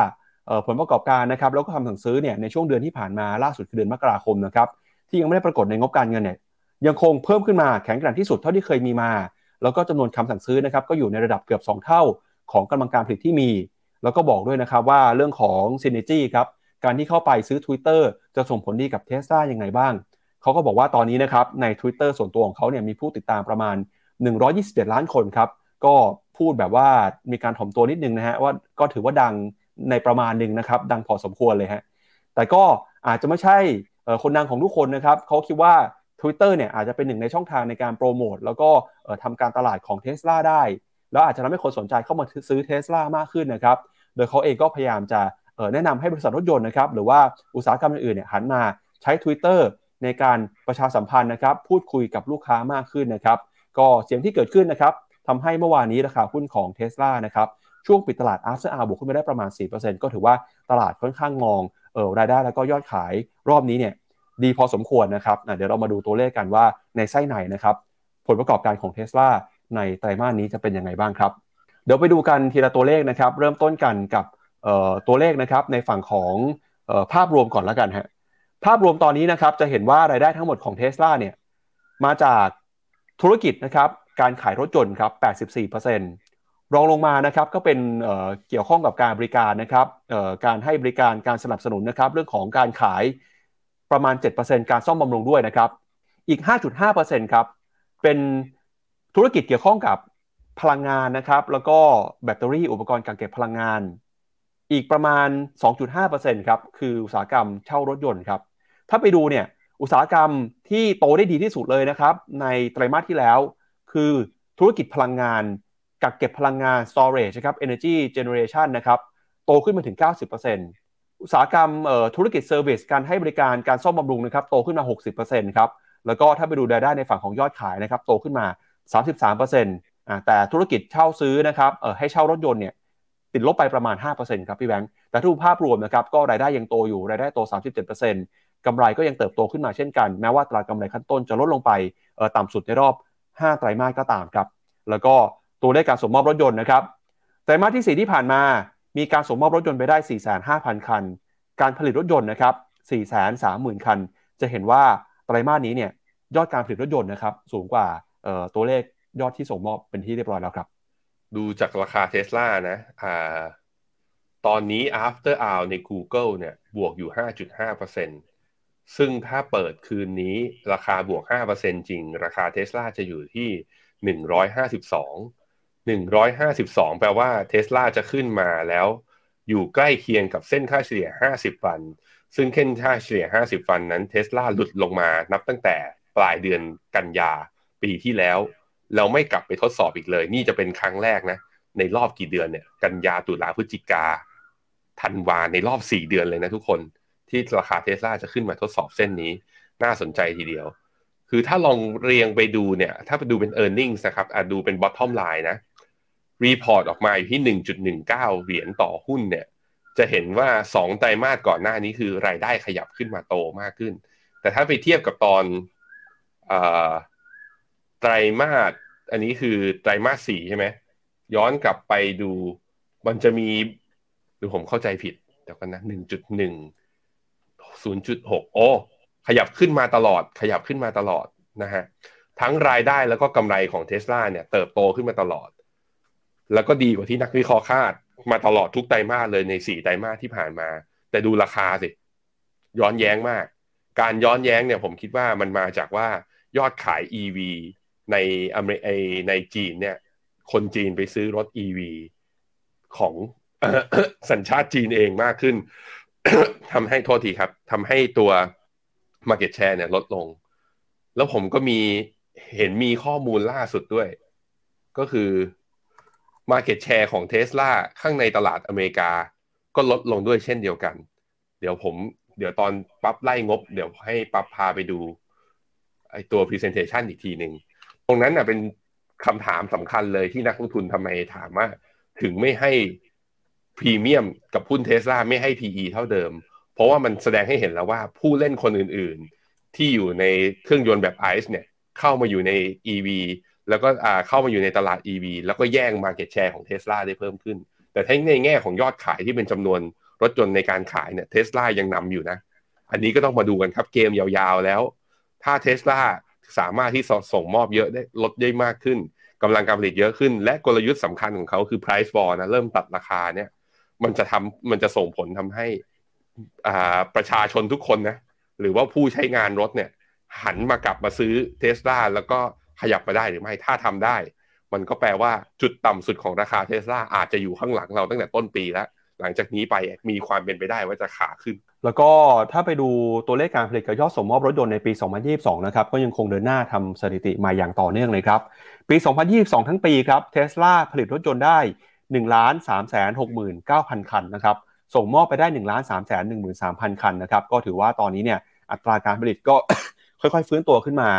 ผลประกอบการนะครับแล้วก็คำสั่งซื้อเนี่ยในช่วงเดือนที่ผ่านมาล่าสุดคือเดือนมกราคมนะครับที่ยังไม่ได้ปรากฏในงบการเงินเนี่ยยังคงเพิ่มขึ้นมาแข็งแกร่งที่สุดเท่าที่เคยมีมา แล้วก็จำนวนคำสั่งซื้อนะครับก็อยู่ในระดับเกือบ 2 เท่าของกำลังการผลิตที่มี แล้วก็บอกด้วยนะครับว่าเรื่องของซินเนจี้ครับการที่เข้าไปซื้อ Twitter จะส่งผลดีกับเทสลาย่างไรบ้าง เขาก็บอกว่าตอนนี้นะครับใน Twitter ส่วนตัวของเขาเนี่ยมีผู้ติดตามประมาณ 127 ล้านคนครับ ก็พูดแบบว่ามีการถ่อมตัวนิดนึงนะฮะว่าก็ถือว่าดังในประมาณหนึ่งนะครับ ดังพอสมควรเลยฮะแต่ก็อาจจะไม่ใช่คนดังของทุกคนนะครับเขาคิดว่า Twitter เนี่ยอาจจะเป็นหนึ่งในช่องทางในการโปรโมทแล้วก็ทำการตลาดของ t ท s l a ได้ แล้วอาจจะทำให้คนสนใจเข้ามาซื้อ t ท s l a มากขึ้นนะครับ โดยเขาเองก็พยายามจะแนะนำให้บริษัทรถยนต์นะครับหรือว่าอุตสาหกรรมอื่นๆเนี่ยหันมาใช้ Twitter ในการประชาสัมพันธ์นะครับ พูดคุยกับลูกค้ามากขึ้นนะครับ ก็เสียงที่เกิดขึ้นนะครับทำให้เมื่อวานนี้ราคาหุ้นของ t ท s l a นะครับช่วงปิดตลาด after hour บวกขึ้นไปได้ประมาณ 4%ก็ถือว่าตลาดค่อนข้างมองเออรายได้แล้วก็ยอดขายรอบนี้เนี่ยดีพอสมควรนะครับเดี๋ยวเรามาดูตัวเลขกันว่าในไส้ไหนนะครับผลประกอบการของเท s l a ในไตรมาสนี้จะเป็นยังไงบ้างครับ เดี๋ยวไปดูกันทีละตัวเลขนะครับ เริ่มต้นกันกับตัวเลขนะครับในฝั่งของภาพรวมก่อนแล้วกันฮะ ภาพรวมตอนนี้นะครับจะเห็นว่ารายได้ทั้งหมดของเท s l a เนี่ยมาจากธุรกิจนะครับการขายรถยนต์ครับ 84%รองลงมานะครับก็เป็นเเกี่ยวข้องกับการบริการนะครับการให้บริการการสนับสนุนนะครับเรื่องของการขายประมาณ 7%การซ่อมบำรุงด้วยนะครับ อีก 5.5%ครับเป็นธุรกิจเกี่ยวข้องกับพลังงานนะครับแล้วก็แบตเตอรี่อุปกรณ์การเก็บพลังงาน อีกประมาณ 2.5%ครับคืออุตสาหกรรมเช่ารถยนต์ครับ ถ้าไปดูเนี่ยอุตสาหกรรมที่โตได้ดีที่สุดเลยนะครับ ในไตรมาสที่แล้ว คือธุรกิจพลังงาน กักเก็บพลังงาน storage นะครับ energy generation นะครับโตขึ้นมาถึง 90%อุตสาหกรรมธุรกิจ service การให้บริการการซ่อมบำรุงนะครับโตขึ้นมา 60%ครับแล้วก็ถ้าไปดูรายได้ในฝั่งของยอดขายนะครับโตขึ้นมา 33%อ่าแต่ธุรกิจเช่าซื้อนะครับเออให้เช่ารถยนต์เนี่ยติดลบไปประมาณ 5%ครับพี่แบงค์แต่ถ้าดูภาพรวมนะครับก็รายได้ยังโตอยู่รายได้โต 37% กำไรก็ยังเติบโตขึ้นมาเช่นกัน แม้ว่าตรากำไรขั้นต้นจะลดลงไปต่ำสุดในรอบ 5 ไตรมาสก็ตามครับ แล้วก็ตัวเลขการส่งมอบรถยนต์นะครับ ไตรมาสที่ 4 ที่ผ่านมา มีการส่งมอบรถยนต์ไปได้ 4,500 คัน การผลิตรถยนต์นะครับ 430,000 คัน จะเห็นว่าไตรมาสนี้เนี่ยยอดการผลิตรถยนต์นะครับสูงกว่าตัวเลขยอดที่ส่งมอบเป็นที่เรียบร้อยแล้วครับ ดูจากราคาเทสลานะอ่าตอนนี้ after hour ใน Google เนี่ยบวกอยู่ 5.5% ซึ่งถ้าเปิดคืนนี้ราคาบวก 5%จริง ราคาเทสลาจะอยู่ที่ 152 152 แปลว่าเทสลาจะขึ้นมาแล้วอยู่ใกล้เคียงกับเส้นค่าเฉลี่ย 50 วัน ซึ่งเส้นค่าเฉลี่ย 50 วันนั้นเทสลาหลุดลงมานับตั้งแต่ปลายเดือนกันยาปีที่แล้ว เราไม่กลับไปทดสอบอีกเลย นี่จะเป็นครั้งแรกนะ ในรอบกี่เดือนเนี่ย กันยาตุลาพฤศจิกาธันวาในรอบ 4 เดือนเลยนะทุกคน ที่ราคาเทสลาจะขึ้นมาทดสอบเส้นนี้น่าสนใจทีเดียว คือถ้าลองเรียงไปดูเนี่ย ถ้าไปดูเป็น e a r n i n g นะครับอาดูเป็น bottom line นะ report ออกมาอยู่ที่ 1.19 เหรียญต่อหุ้นเนี่ย จะเห็นว่า 2 ไตรมาสก่อนหน้านี้คือรายได้ขยับขึ้นมาโตมากขึ้น แต่ถ้าไปเทียบกับตอนอไตรมาสอันนี้คือไตรมาสสี่ใช่ไหมย้อนกลับไปดู มันจะมีหรือผมเข้าใจผิดเดี๋ยวกันนะ 1.1 0.6 โอ้ขยับขึ้นมาตลอด ขยับขึ้นมาตลอดนะฮะทั้งรายได้แล้วก็กำไรของเทสลาเนี่ยเติบโตขึ้นมาตลอด แล้วก็ดีกว่าที่นักวิเคราะห์คาดมาตลอดทุกไตรมาสเลยในสี่ไตรมาสที่ผ่านมา แต่ดูราคาสิ ย้อนแย้งมาก การย้อนแย้งเนี่ยผมคิดว่ามันมาจากว่ายอดขาย EV ในอเมริในจีนเนี่ย คนจีนไปซื้อรถ EV ของสัญชาติจีนเองมากขึ้น ทำให้โทษทีครับทำให้ตัว Market Share เนี่ยลดลง แล้วผมก็มีเห็นมีข้อมูลล่าสุดด้วย ก็คือ Market Share ของ Tesla ข้างในตลาดอเมริกา ก็ลดลงด้วยเช่นเดียวกัน เดี๋ยวผมเดี๋ยวตอนปั๊บไล่งบ เดี๋ยวให้ปั๊บพาไปดูไอตัว Presentation อีกทีหนึ่ง ตรงนั้นน่ะเป็นคำถามสำคัญเลยที่นักลงทุนทำไมถามว่า ถึงไม่ให้ พรีเมียมกับหุ้นเทสลาไม่ให้ PE เท่าเดิม เพราะว่ามันแสดงให้เห็นแล้วว่าผู้เล่นคนอื่นๆ ที่อยู่ในเครื่องยนต์แบบไอซ์เนี่ยเข้ามาอยู่ใน EV แล้วก็เข้ามาอยู่ในตลาด EV แล้วก็แย่ง Market Share ของเท s l a ได้เพิ่มขึ้น แต่ทั้งในแง่ของยอดขายที่เป็นจำนวนรถยนต์ในการขายเนี่ยเท s l a ยังนำอยู่นะ อันนี้ก็ต้องมาดูกันครับเกมยาวๆแล้ว ถ้าเท s l a สามารถที่ส่งมอบเยอะได้ลดได้มากขึ้นกำลังการผลิตเยอะขึ้น และกลยุทธ์สำคัญของเขาคือ price war นะเริ่มตัดราคาเนี่ย มันจะทำมันจะส่งผลทำให้อ่าประชาชนทุกคนนะหรือว่าผู้ใช้งานรถเนี่ย หันมากลับมาซื้อเทสลาแล้วก็ขยับมาได้หรือไม่ถ้าทำได้ มันก็แปลว่าจุดต่ำสุดของราคาเทสลาอาจจะอยู่ข้างหลังเราตั้งแต่ต้นปีแล้วหลังจากนี้ไปมีความเป็นไปได้ว่าจะขาขึ้น แล้วก็ถ้าไปดูตัวเลขการผลิตกับยอดส่งมอบรถยนต์ในปี 2022 นะครับ ก็ยังคงเดินหน้าทำสถิติมาอย่างต่อเนื่องเลยครับ ปี 2022 ทั้งปีครับเทสลาผลิตรถยนต์ได้ 1ล้าน3แสน69,000 คันนะครับ ส่งมอบไปได้1ล้าน3แสน13,000 คันนะครับ ก็ถือว่าตอนนี้เนี่ยอัตราการผลิตก็ค่อยๆ ฟื้นตัวขึ้นมา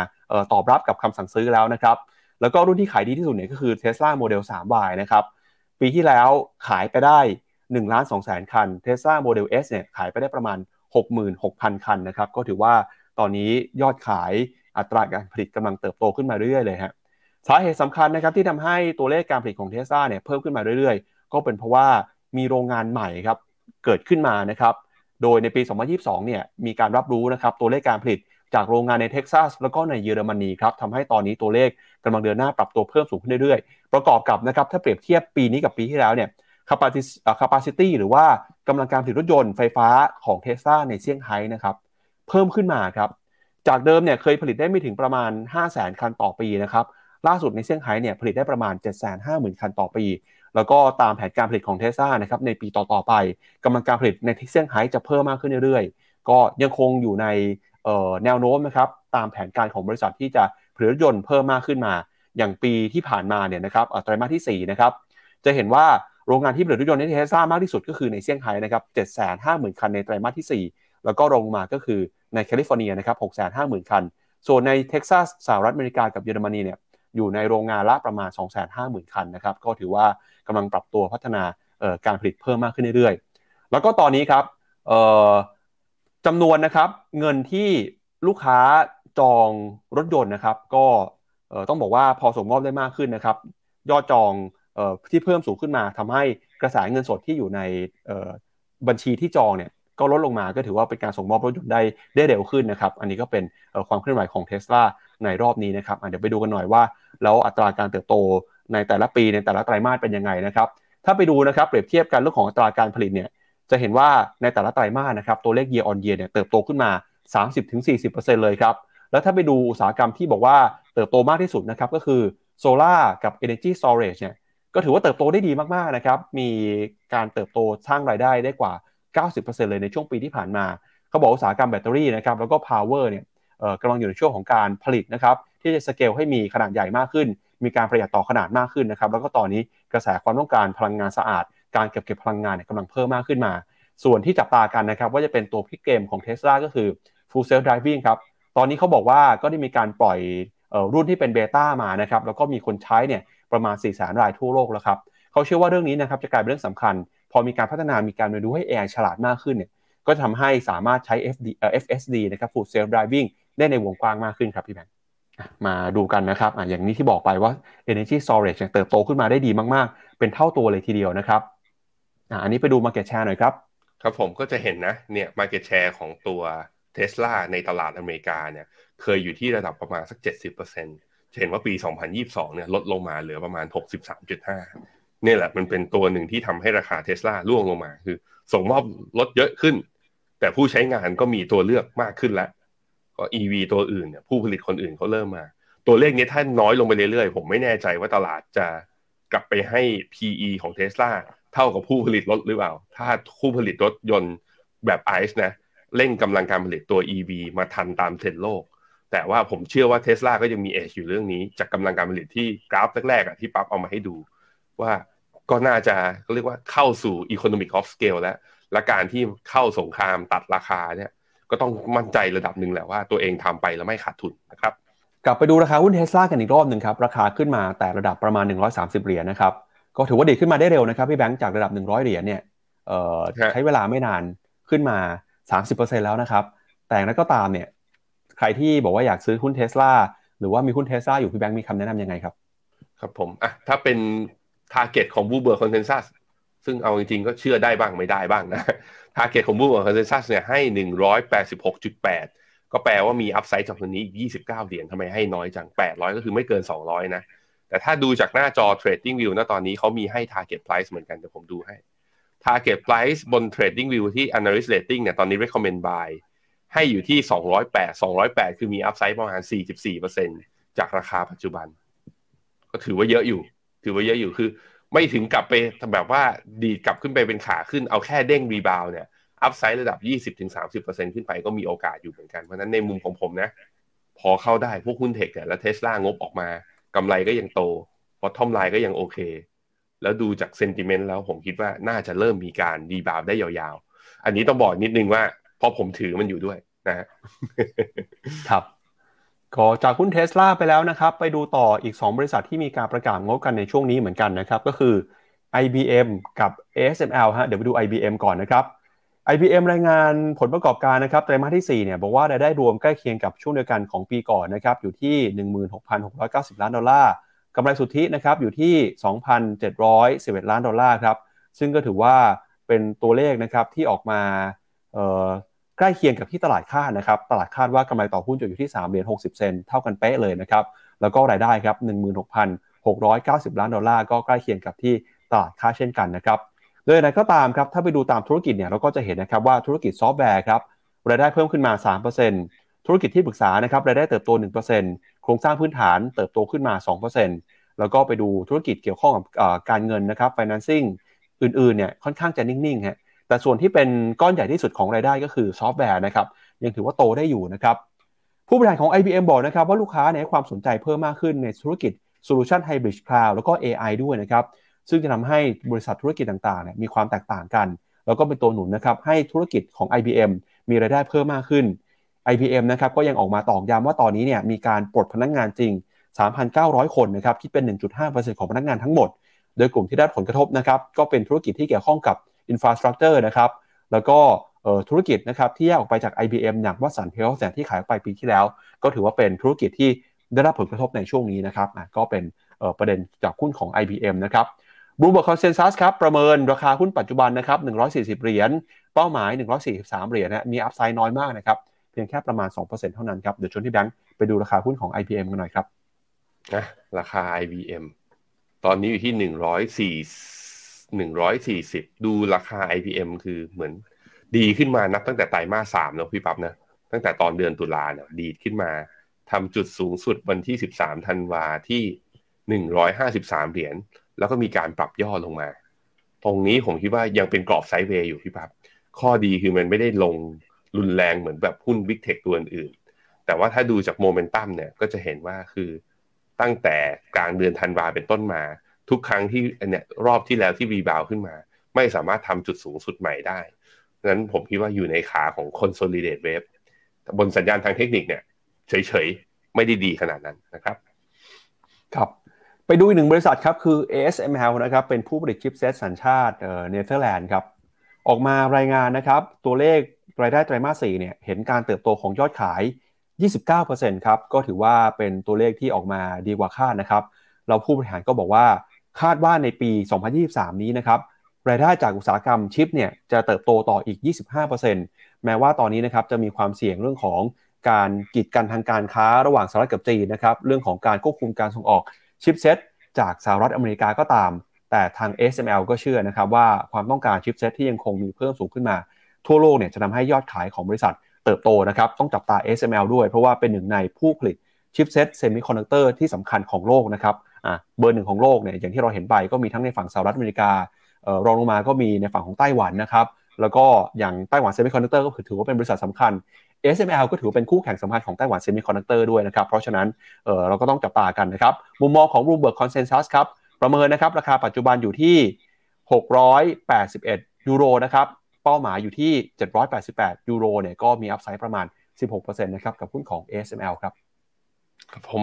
ตอบรับกับคำสั่งซื้อแล้วนะครับ แล้วก็รุ่นที่ขายดีที่สุดเนี่ยก็คือ Tesla Model 3Y นะครับ ปีที่แล้วขายไปได้1ล้าน2แสนคัน Tesla Model S เนี่ยขายไปได้ประมาณ 66,000 คันนะครับ ก็ถือว่าตอนนี้ยอดขายอัตราการผลิตกำลังเติบโตขึ้นมาเรื่อยๆเลยฮะ สาเหตุสำคัญนะครับที่ทำให้ตัวเลขการผลิตของเทสลาเนี่ยเพิ่มขึ้นมาเรื่อยๆ ก็เป็นเพราะว่ามีโรงงานใหม่ครับเกิดขึ้นมานะครับโดยในปี 2022 เนี่ยมีการรับรู้นะครับตัวเลขการผลิตจากโรงงานในเท็กซัสแล้วก็ในเยอรมนีครับทำให้ตอนนี้ตัวเลขกำลังเดินหน้าปรับตัวเพิ่มสูงขึ้นเรื่อยๆ ประกอบกับนะครับถ้าเปรียบเทียบปีนี้กับปีที่แล้วเนี่ย capacity หรือว่ากำลังการผลิตรถยนต์ไฟฟ้าของเทสลาในเซี่ยงไฮ้นะครับเพิ่มขึ้นมาครับจากเดิมเนี่ยเคยผลิตได้ไม่ถึงประมาณ 5 0 0 0 0 0 คันต่อปีนะครับ ล่าสุดในเซี่ยงไฮ้เนี่ยผลิตได้ประมาณ 750,000 คันต่อปี แล้วก็ตามแผนการผลิตของเทสลานะครับในปีต่อๆไปกำลังการผลิตในที่เซี่ยงไฮ้จะเพิ่มมากขึ้นเรื่อยๆ ก็ยังคงอยู่ในแนวโน้มนะครับตามแผนการของบริษัทที่จะผลิตรถยนต์เพิ่มมากขึ้นมา อย่างปีที่ผ่านมาเนี่ยนะครับไตรมาสที่4นะครับจะเห็นว่าโรงงานที่ผลิตรถยนต์ในเทสลามากที่สุดก็คือในเซี่ยงไฮ้นะครับ750,000 คันในไตรมาสที่ 4 แล้วก็ลงมาก็คือในแคลิฟอร์เนียนะครับ650,000 คัน ส่วนในเท็กซัสสหรัฐอเมริกากับเยอรมนีเนี่ย อยู่ในโรงงานละประมาณ 250,000 คันนะครับ ก็ถือว่ากำลังปรับตัวพัฒนาการผลิตเพิ่มมากขึ้นเรื่อยๆ แล้วก็ตอนนี้ครับจำนวนนะครับเงินที่ลูกค้าจองรถยนต์นะครับ ก็ต้องบอกว่าพอส่งมอบได้มากขึ้นนะครับ ยอดจองที่เพิ่มสูงขึ้นมาทำให้กระแสเงินสดที่อยู่ในบัญชีที่จองเนี่ยก็ลดลงมาก็ถือว่าเป็นการส่งมอบรถยนต์ได้ได้เร็วขึ้นนะครับ อันนี้ก็เป็นความเคลื่อนไหวของเท s l a ในรอบนี้นะครับเดี๋ยวไปดูกันหน่อยว่า แล้วอัตราการเติบโตในแต่ละปีในแต่ละไตรมาสเป็นยังไงนะครับ ถ้าไปดูนะครับเปรียบเทียบกันเรื่องของอัตราการผลิตเนี่ยจะเห็นว่าในแต่ละไตรมาสนะครับตัวเลข year on year เนี่ยเติบโตขึ้นมา 30-40%เลยครับแล้วถ้าไปดูอุตสาหกรรมที่บอกว่าเติบโตมากที่สุดนะครับก็คือโซล่ากับ Energy Storage เนี่ยก็ถือว่าเติบโตได้ดีมากๆนะครับมีการเติบโตสร้างรายได้ได้กว่า 90%เลยในช่วงปีที่ผ่านมา เขาบอกอุตสาหกรรมแบตเตอรี่นะครับแล้วก็ power เนี่ยกำลังอยู่ในช่วงของการผลิตนะครับ ที่จะสเกลให้มีขนาดใหญ่มากขึ้น มีการประหยัดต่อขนาดมากขึ้นนะครับ แล้วก็ตอนนี้กระแสความต้องการพลังงานสะอาด การเก็บเก็บพลังงานกำลังเพิ่มมากขึ้นมา ส่วนที่จับตากันนะครับว่าจะเป็นตัวพลิกเกมของ Tesla ก็คือ Full Self Driving ครับ ตอนนี้เขาบอกว่าก็ได้มีการปล่อยรุ่นที่เป็นเบต้ามานะครับ แล้วก็มีคนใช้เนี่ยประมาณ 4 0 0 0 0 0รายทั่วโลกแล้วครับ เขาเชื่อว่าเรื่องนี้นะครับจะกลายเป็นเรื่องสำคัญ พอมีการพัฒนา มีการเรียนรู้ให้ AI ฉลาดมากขึ้นเนี่ย ก็จะทำให้สามารถใช้ FD, FSD นะครับ Full Self Driving ได้ในวงกว้างมากขึ้นครับพี่แบงค์ มาดูกันนะครับออย่างนี้ที่บอกไปว่า Energy Storage เติบโตขึ้นมาได้ดีมากๆ เป็นเท่าตัวเลยทีเดียวนะครับอันนี้ไปดู Market Share หน่อยครับ ครับผมก็จะเห็นนะเนี่ย Market Share ของตัวเท s l a ในตลาดอเมริกาเนี่ยเคยอยู่ที่ระดับประมาณสัก 70%จะเห็นว่าปี 2022 เนี่ยลดลงมาเหลือประมาณ 63.5นี่แหละมันเป็นตัวหนึ่งที่ทำให้ราคาเท s l a ร่วงลงมา คือส่งมอบลดเยอะขึ้น แต่ผู้ใช้งานก็มีตัวเลือกมากขึ้นแล้ว ก็ EV ตัวอื่นเนี่ยผู้ผลิตคนอื่นเขาเริ่มมา ตัวเลขนี้ถ้าน้อยลงไปเรื่อยๆ ผมไม่แน่ใจว่าตลาดจะกลับไปให้ PE ของเท s l a เท่ากับผู้ผลิตรถหรือเปล่า ถ้าผู้ผลิตรถยนต์แบบไอซ์นะเร่งกำลังการผลิตตัว EV มาทันตามเทรนด์โลก แต่ว่าผมเชื่อว่าเทสลาก็ยังมีเอชอยู่เรื่องนี้ จากกำลังการผลิตที่กราฟแรกๆอะที่ปั๊บเอามาให้ดู ว่าก็น่าจะก็เรียกว่าเข้าสู่ economic of scale แล้วและการที่เข้าสงครามตัดราคาเนี่ย ก็ต้องมั่นใจระดับหนึ่งแหละว่าตัวเองทำไปแล้วไม่ขาดทุนนะครับกลับไปดูราคาหุ้นเทสลากันอีกรอบหนึ่งครับราคาขึ้นมาแต่ระดับประมาณ 130 เหรียญนะครับก็ถือว่าดีขึ้นมาได้เร็วนะครับพี่แบงค์จากระดับ 100 เหรียญเนี่ยใช้เวลาไม่นานขึ้นมา 30%แล้วนะครับ แต่นั้นก็ตามเนี่ยใครที่บอกว่าอยากซื้อหุ้นเทสลาหรือว่ามีหุ้นเทสลาอยู่พี่แบงค์มีคำแนะนำยังไงครับ ครับผมอะถ้าเป็น target ของ Bloomberg consensus ซึ่งเอาจริงๆก็เชื่อได้บ้างไม่ได้บ้างนะ t a r g e t ของ b ูเบอร์คอนเซน s ัสเนี่ยให้ 186.8 ก็แปลว่ามี upside จากตัวนี้อีก 29 เหรียญทำไมให้น้อยจัง 800 ก็คือไม่เกิน 200 นะ แต่ถ้าดูจากหน้าจอ Trading View นะตอนนี้เขามีให้ Target Price เหมือนกันเดี๋ยวผมดูให้ Target Price บน Trading View ที่ Analyst Rating เนี่ยตอนนี้ Recommend Buy ให้อยู่ที่ 208 208 คือมี upside ประมาณ 44%จากราคาปัจจุบัน ก็ถือว่าเยอะอยู่ ถือว่าเยอะอยู่คือ ไม่ถึงกับไปแบบว่าดีดกลับขึ้นไปเป็นขาขึ้นเอาแค่เด้ง rebound เนี่ย upside ระดับ 20-30%ขึ้นไปก็มีโอกาสอยู่เหมือนกัน เพราะนั้นในมุมของผมนะ พอเข้าได้พวกหุ้น Tech เนี่ยแล้วเทสลางบออกมากำไรก็ยังโต bottom line ก็ยังโอเค แล้วดูจาก sentiment แล้วผมคิดว่าน่าจะเริ่มมีการ rebound ได้ยาวๆ อันนี้ต้องบอกนิดนึงว่าเพราะผมถือมันอยู่ด้วยนะ ครับ ก็จากหุ้นเทสลาไปแล้วนะครับ ไปดูต่ออีก 2 บริษัทที่มีการประกาศงบกันในช่วงนี้เหมือนกันนะครับ ก็คือ IBM กับ ASML ฮะเดี๋ยวไปดู IBM ก่อนนะครับ IBM รายงานผลประกอบการนะครับไตรมาสที่4เนี่ยบอกว่ารายได้รวมใกล้เคียงกับช่วงเดียวกันของปีก่อนนะครับอยู่ที่ 16,690 ล้านดอลลาร์กำไรสุทธินะครับอยู่ที่ 2,711 ล้านดอลลาร์ครับซึ่งก็ถือว่าเป็นตัวเลขนะครับที่ออกมา ใกล้เคียงกับที่ตลาดคาดนะครับ ตลาดคาดว่ากำไรต่อหุ้นจะอยู่ที่3เหรียญ60 เซนต์เท่ากันเป๊ะเลยนะครับ แล้วก็รายได้ครับ16,690 ล้านดอลลาร์ก็ใกล้เคียงกับที่ตลาดคาดเช่นกันนะครับ โดยไหนก็ตามครับ ถ้าไปดูตามธุรกิจเนี่ยเราก็จะเห็นนะครับว่าธุรกิจซอฟต์แวร์ครับรายได้เพิ่มขึ้นมา 3%ธุรกิจที่ปรึกษานะครับรายได้เติบโต 1%โครงสร้างพื้นฐานเติบโตขึ้นมา 2%แล้วก็ไปดูธุรกิจเกี่ยวข้องกับการเงินนะครับ financing อื่นๆเนี่ยค่อนข้างจะนิ่งๆฮะ แต่ส่วนที่เป็นก้อนใหญ่ที่สุดของรายได้ก็คือซอฟต์แวร์นะครับยังถือว่าโตได้อยู่นะครับผู้บริหารของ IBM บอกนะครับว่าลูกค้าในความสนใจเพิ่มมากขึ้นในธุรกิจ Solution Hybrid Cloud แล้วก็ AI ด้วยนะครับซึ่งจะทำให้บริษัทธุรกิจต่างๆเนี่ยมีความแตกต่างกัน แล้วก็เป็นตัวหนุนนะครับให้ธุรกิจของ IBM มีรายได้เพิ่มมากขึ้น IBM นะครับก็ยังออกมาตอกย้ำว่าตอนนี้เนี่ยมีการปลดพนักงงานจริง 3,900 คนนะครับคิดเป็น 1.5%ของพนักงานทั้งหมด โดยกลุ่มที่ได้ผลกระทบนะครับก็เป็นธุรกิจที่เกี่ยวข้องกับ อินฟราสตรักเจอร์นะครับแล้วก็ธุรกิจนะครับที่แยกออกไปจาก IBM อย่างวัสันเฮลส์ที่ขายไปปีที่แล้ว ก็ถือว่าเป็นธุรกิจที่ได้รับผลกระทบในช่วงนี้นะครับก็เป็นประเด็นจากหุ้นของ IBM นะครับ Bloomberg Consensus ครับประเมินราคาหุ้นปัจจุบันนะครับ140 เหรียญ เป้าหมาย 143 เหรียญนะมี upside น้อยมากนะครับเพียงแค่ประมาณ 2%เท่านั้นครับเดี๋ยวชวนที่แบงค์ไปดูราคาหุ้นของ IBM กันหน่อยครับนะราคา IBM ตอนนี้อยู่ที่ 104หนึ่งร้อยสี่สิบดูราคา IBM คือเหมือนดีขึ้นมานับตั้งแต่ไตรมาสสามแล้วพี่ปั๊บนะตั้งแต่ตอนเดือนตุลาเนี่ยดีขึ้นมาทำจุดสูงสุดวันที่สิบสามธันวาที่หนึ่งร้อยห้าสิบสามเหรียญแล้วก็มีการปรับย่อลงมา ตรงนี้ผมคิดว่ายังเป็นกรอบไซด์เวย์อยู่พี่ปั๊บข้อดีคือมันไม่ได้ลงรุนแรงเหมือนแบบหุ้นวิกเทคตัวอื่น แต่ว่าถ้าดูจากโมเมนตัมเนี่ยก็จะเห็นว่าคือตั้งแต่กลางเดือนธันวาเป็นต้นมา ทุกครั้งที่เนี่ยรอบที่แล้วที่รีบาวขึ้นมา ไม่สามารถทำจุดสูงสุดใหม่ได้ดังนั้นผมคิดว่าอยู่ในขาของ consolidate wave บนสัญญาณทางเทคนิคเนี่ย เฉยๆ ไม่ได้ดีขนาดนั้นนะครับ ครับ ไปดูอีกหนึ่งบริษัทครับคือ ASML นะครับ เป็นผู้ผลิตชิปเซตสัญชาติเนเธอร์แลนด์ครับ ออกมารายงานนะครับ ตัวเลขรายได้ไตรมาส4เนี่ยเห็นการเติบโตของยอดขาย 29%ครับ ก็ถือว่าเป็นตัวเลขที่ออกมาดีกว่าคาดนะครับ เราผู้บริหารก็บอกว่า คาดว่าในปี 2023 นี้นะครับรายได้จากอุตสาหกรรมชิปเนี่ยจะเติบโตต่ออีก 25%แม้ว่าตอนนี้นะครับจะมีความเสี่ยงเรื่องของการกีดกันทางการค้าระหว่างสหรัฐกับจีนนะครับเรื่องของการควบคุมการส่งออกชิปเซตจากสหรัฐอเมริกาก็ตาม แต่ทาง SML ก็เชื่อนะครับว่าความต้องการชิปเซตที่ยังคงมีเพิ่มสูงขึ้นมา ทั่วโลกเนี่ยจะทำให้ยอดขายของบริษัทเติบโตนะครับต้องจับตา SML ด้วยเพราะว่าเป็นหนึ่งในผู้ผลิตchipset semiconductor ที่สำคัญของโลกนะครับ อ่าเบอร์หนึ่งของโลกเนี่ยอย่างที่เราเห็นไปก็มีทั้งในฝั่งสหรัฐอเมริกาเอ่อรองลงมาก็มีในฝั่งของไต้หวันนะครับแล้วก็อย่าง Taiwan Semiconductor ก็ถือว่าเป็นบริษัทสำคัญ ASML ก็ถือเป็นคู่แข่งสำคัญของ Taiwan Semiconductor ด้วยนะครับ เพราะฉะนั้นเออเราก็ต้องจับตากันนะครับ มุมมองของ Bloomberg Consensus ครับ ประเมินนะครับ ราคาปัจจุบันอยู่ที่ 681 ยูโรนะครับ เป้าหมายอยู่ที่ 788 ยูโรเนี่ยก็มี upside ประมาณ 16%นะครับ กับหุ้นของ ASML ครับ ครับผม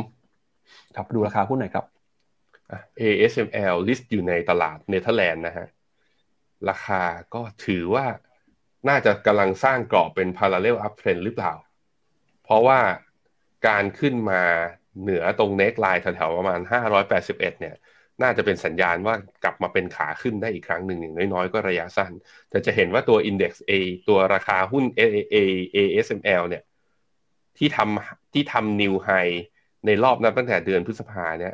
ครับดูราคาหุ้นหน่อยครับ ASML list อยู่ในตลาดเนเธอร์แลนด์นะฮะ ราคาก็ถือว่าน่าจะกำลังสร้างกรอบเป็น parallel uptrend หรือเปล่า เพราะว่าการขึ้นมาเหนือตรงเน็กไลน์แถวๆประมาณ 581 เนี่ย น่าจะเป็นสัญญาณว่ากลับมาเป็นขาขึ้นได้อีกครั้งหนึ่งอย่างน้อยๆ ก็ระยะสั้น แต่จะเห็นว่าตัว Index A ตัวราคาหุ้น A A ASML เนี่ย ที่ทำที่ทำ new high ในรอบนับตั้งแต่เดือนพฤษภาเนี่ย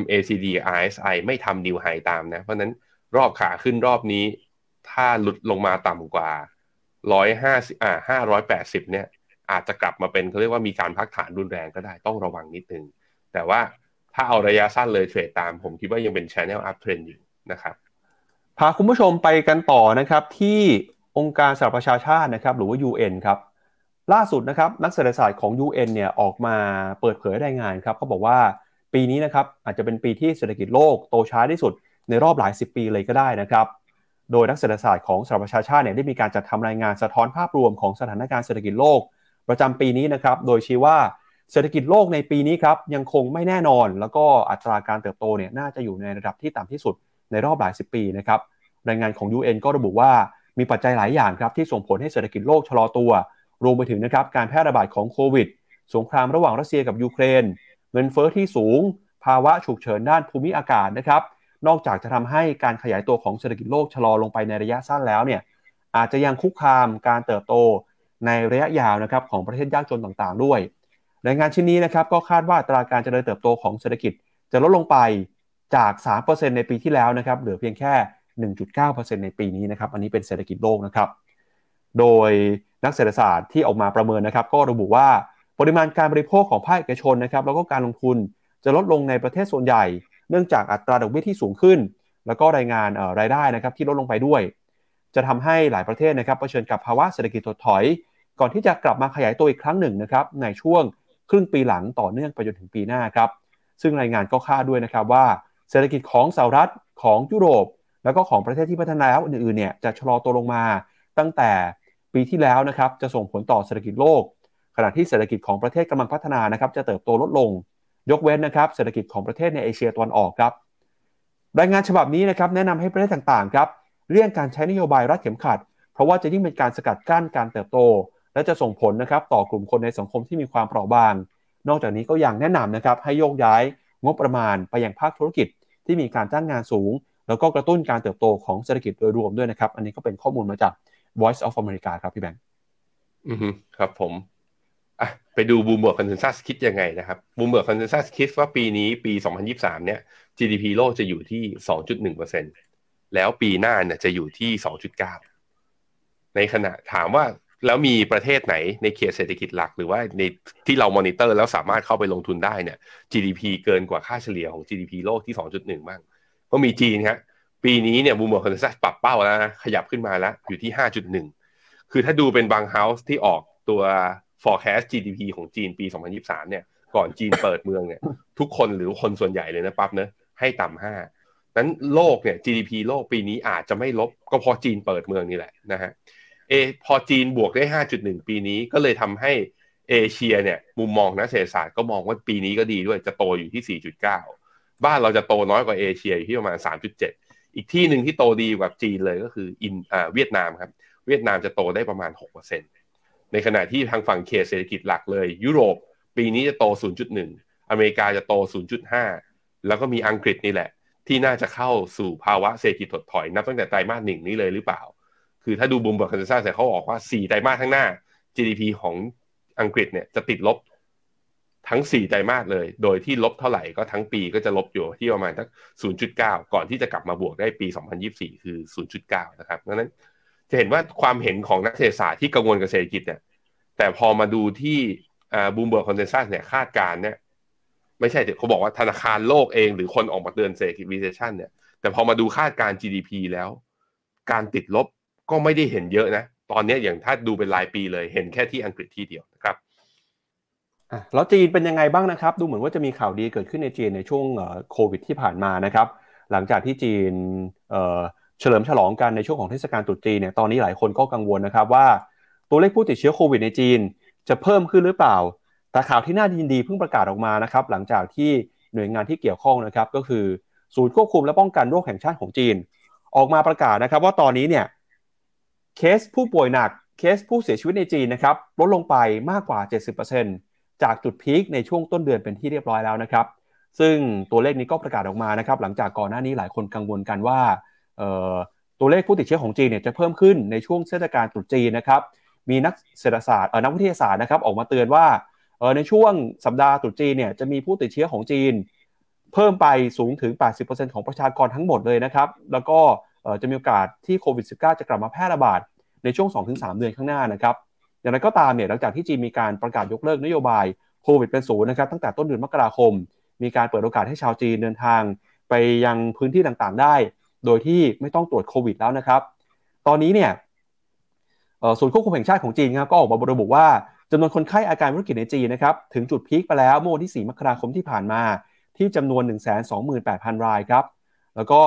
MACD RSI ไม่ทำ new high ตามนะ เพราะนั้นรอบขาขึ้นรอบนี้ ถ้าหลุดลงมาต่ำกว่า 150อ่า580 เนี่ย อาจจะกลับมาเป็นเขาเรียกว่ามีการพักฐานรุนแรงก็ได้ต้องระวังนิดนึง แต่ว่าถ้าเอาระยะสั้นเลยเทรดตาม ผมคิดว่ายังเป็น Channel Up Trend อยู่นะครับ พาคุณผู้ชมไปกันต่อนะครับ ที่องค์การสหประชาชาตินะครับ หรือว่า UN ครับล่าสุดนะครับนักเศรษฐศาสตร์ของ UN เนี่ยออกมาเปิดเผยรายงานครับเขาบอกว่า ปีนี้นะครับอาจจะเป็นปีที่เศรษฐกิจโลกโตช้าที่สุดในรอบหลายสิบปีเลยก็ได้นะครับ โดยนักเศรษฐศาสตร์ของสหประชาชาติเนี่ยได้มีการจัดทำรายงานสะท้อนภาพรวมของสถานการณ์เศรษฐกิจโลก ประจำปีนี้นะครับ โดยชี้ว่าเศรษฐกิจโลกในปีนี้ครับยังคงไม่แน่นอน แล้วก็อัตราการเติบโตเนี่ยน่าจะอยู่ในระดับที่ต่ำที่สุดในรอบหลายสิบปีนะครับรายงานของ UN ก็ระบุว่ามีปัจจัยหลายอย่างครับที่ส่งผลให้เศรษฐกิจโลกชะลอตัว รวมไปถึงนะครับการแพร่ระบาดของโควิด สงครามระหว่างรัสเซียกับยูเครน เงินเฟอ้อที่สูง ภาวะฉุกเฉินด้านภูมิอากาศนะครับ นอกจากจะทำให้การขยายตัวของเศรษฐกิจโลกชะลอลงไปในระยะสั้นแล้วเนี่ยอาจจะยังคุกคามการเติบโตในระยะยาวนะครับของประเทศยากจนต่างๆ ด้วยรายงานชิ้นนี้นะครับก็คาดว่าตราการเจริญเติบโตของเศรษฐกิจจะลดลงไปจาก 3%ในปีที่แล้วนะครับเหลือเพียงแค่ 1.9%ในปีนี้นะครับอันนี้เป็นเศรษฐกิจโลกนะครับ โดยนักเศรษฐศาสตร์ที่ออกมาประเมินนะครับ ก็ระบุว่า ปริมาณการบริโภคของภาคเอกชนนะครับแล้วก็การลงทุนจะลดลงในประเทศส่วนใหญ่ เนื่องจากอัตราดอกเบี้ยที่สูงขึ้น แล้วก็รายงานรายได้นะครับที่ลดลงไปด้วย จะทำให้หลายประเทศนะครับเผชิญกับภาวะเศรษฐกิจถดถอย ก่อนที่จะกลับมาขยายตัวอีกครั้งหนึ่งนะครับในช่วงครึ่งปีหลังต่อเนื่องไปจนถึงปีหน้าครับซึ่งรายงานก็คาดด้วยนะครับว่า เศรษฐกิจของสหรัฐของยุโรป แล้วก็ของประเทศที่พัฒนาแล้วอื่นๆเนี่ยจะชะลอตัวลงมาตั้งแต่ปีที่แล้วนะครับจะส่งผลต่อเศรษฐกิจโลก ขณะที่เศรษฐกิจของประเทศกำลังพัฒนานะครับจะเติบโตลดลง ยกเว้นนะครับเศรษฐกิจของประเทศในเอเชียตะวันออกครับรายงานฉบับนี้นะครับแนะนำให้ประเทศต่างๆครับเลี่ยงการใช้นโยบายรัดเข็มขัด เพราะว่าจะยิ่งเป็นการสกัดกั้นการเติบโต และจะส่งผลนะครับต่อกลุ่มคนในสังคมที่มีความเปราะบาง นอกจากนี้ก็ยังแนะนำนะครับให้โยกย้ายงบประมาณไปยังภาคธุรกิจที่มีการจ้างงานสูง แล้วก็กระตุ้นการเติบโตของเศรษฐกิจโดยรวมด้วยนะครับ อันนี้ก็เป็นข้อมูลมาจาก Voice of America ครับพี่แบงค์อือครับผม อะไปดู Bloomberg Consensus คิดยังไงนะครับ Bloomberg Consensus คิดว่าปีนี้ปี 2023 เนี่ย GDP โลกจะอยู่ที่ 2.1%แล้วปีหน้าเนี่ยจะอยู่ที่ 2.9 ในขณะถามว่าแล้วมีประเทศไหนในเขตเศรษฐกิจหลัก หรือว่าในที่เรามอนิเตอร์แล้วสามารถเข้าไปลงทุนได้เนี่ย GDP เกินกว่าค่าเฉลี่ยของ GDP โลกที่ 2.1 บ้างก็มีจีนครับปีนี้เนี่ย Bloomberg Consensus ปรับเป้าแล้วนะขยับขึ้นมาแล้วอยู่ที่ 5.1 คือถ้าดูเป็นบาง house ที่ออกตัว forecast GDP ของจีนปี 2023 เนี่ย ก่อนจีนเปิดเมืองเนี่ย ทุกคนหรือคนส่วนใหญ่เลยนะปั๊บเนะให้ต่ำห้านั้นโลกเนี่ย GDP โลกปีนี้อาจจะไม่ลบก็เพราะจีนเปิดเมืองนี่แหละนะฮะเอพอจีนบวกได้ 5.1 ปีนี้ก็เลยทำให้เอเชียเนี่ยมุมมองนักเศรษฐศาสตร์ก็มองว่าปีนี้ก็ดีด้วยจะโตอยู่ที่ 4.9 บ้านเราจะโตน้อยกว่าเอเชียอยู่ที่ประมาณ 3.7 อีกที่หนึ่งที่โตดีกว่าจีนเลยก็คืออินอ่าเวียดนามครับ เวียดนามจะโตได้ประมาณ 6% ในขณะที่ทางฝั่งเขตเศรษฐกิจหลักเลย ยุโรปปีนี้จะโต 0.1 อเมริกาจะโต 0.5 แล้วก็มีอังกฤษนี่แหละ ที่น่าจะเข้าสู่ภาวะเศรษฐกิจถดถอยนับตั้งแต่ไตรมาสหนึ่งนี้เลยหรือเปล่า คือถ้าดู Bloomberg Consensus เขาบอกว่า 4 ไตรมาสข้างหน้า GDP ของอังกฤษเนี่ยจะติดลบทั้ง 4 ไตรมาสเลย โดยที่ลบเท่าไหร่ก็ทั้งปีก็จะลบอยู่ที่ประมาณสัก0.9 ก่อนที่จะกลับมาบวกได้ปี 2024 คือ 0.9 นะครับดังนั้น จะเห็นว่าความเห็นของนักเศรษฐศาสตร์ที่กังวลกับเศรษฐกิจเนี่ย แต่พอมาดูที่ Bloomberg Consensus เนี่ยคาดการณ์เนี่ย ไม่ใช่เขาบอกว่าธนาคารโลกเองหรือคนออกมาเตือนเศรษฐกิจ recession เนี่ย แต่พอมาดูคาดการณ์ GDP แล้ว การติดลบก็ไม่ได้เห็นเยอะนะ ตอนนี้อย่างถ้าดูเป็นรายปีเลยเห็นแค่ที่อังกฤษที่เดียวนะครับแล้วจีนเป็นยังไงบ้างนะครับ ดูเหมือนว่าจะมีข่าวดีเกิดขึ้นในจีนในช่วงโควิดที่ผ่านมานะครับ หลังจากที่จีน เฉลิมฉลองกันในช่วงของเทศกาลตรุษจีนเนี่ยตอนนี้หลายคนก็กังวลนะครับว่า ตัวเลขผู้ติดเชื้อโควิดในจีน จะเพิ่มขึ้นหรือเปล่า แต่ข่าวที่น่ายินดีเพิ่งประกาศออกมานะครับหลังจากที่หน่วยงานที่เกี่ยวข้องนะครับก็คือศูนย์ควบคุมและป้องกันโรคแห่งชาติของจีน ออกมาประกาศนะครับว่าตอนนี้เนี่ยเคสผู้ป่วยหนักเคสผู้เสียชีวิตในจีนนะครับลดลงไปมากกว่า 70%จากจุดพีคในช่วงต้นเดือนเป็นที่เรียบร้อยแล้วนะครับ ซึ่งตัวเลขนี้ก็ประกาศออกมานะครับ หลังจากก่อนหน้านี้หลายคนกังวลกันว่า ตัวเลขผู้ติดเชื้อของจีนเนี่ยจะเพิ่มขึ้นในช่วงเทศกาลตรุษจีนนะครับ มีนักเศรษฐศาสตร์นักวิทยาศาสตร์นะครับออกมาเตือนว่าในช่วงสัปดาห์ตรุษจีนเนี่ยจะมีผู้ติดเชื้อของจีน เพิ่มไปสูงถึง 80%ของประชากรทั้งหมดเลยนะครับ แล้วก็จะมีโอกาสที่โควิด -19 จะกลับมาแพร่ระบาดในช่วง 2-3 เดือนข้างหน้านะครับ อย่างไรก็ตามเนี่ยหลังจากที่จีนมีการประกาศยกเลิกนโยบายโควิดเป็นศูนย์นะครับตั้งแต่ต้นเดือนมกราคม มีการเปิดโอกาสให้ชาวจีนเดินทาง ไปยังพื้นที่ต่างๆ ได้ โดยที่ไม่ต้องตรวจโควิดแล้วนะครับ ตอนนี้เนี่ยศูนย์ควบคุมแห่งชาติของจีนครับก็ออกมาระบุว่าจำนวนคนไข้อาการวิกฤตในจีนนะครับถึงจุดพีคไปแล้วเมื่อวันที่ 4 มกราคมที่ผ่านมาที่จำนวน 128,000 รายครับ แล้วก็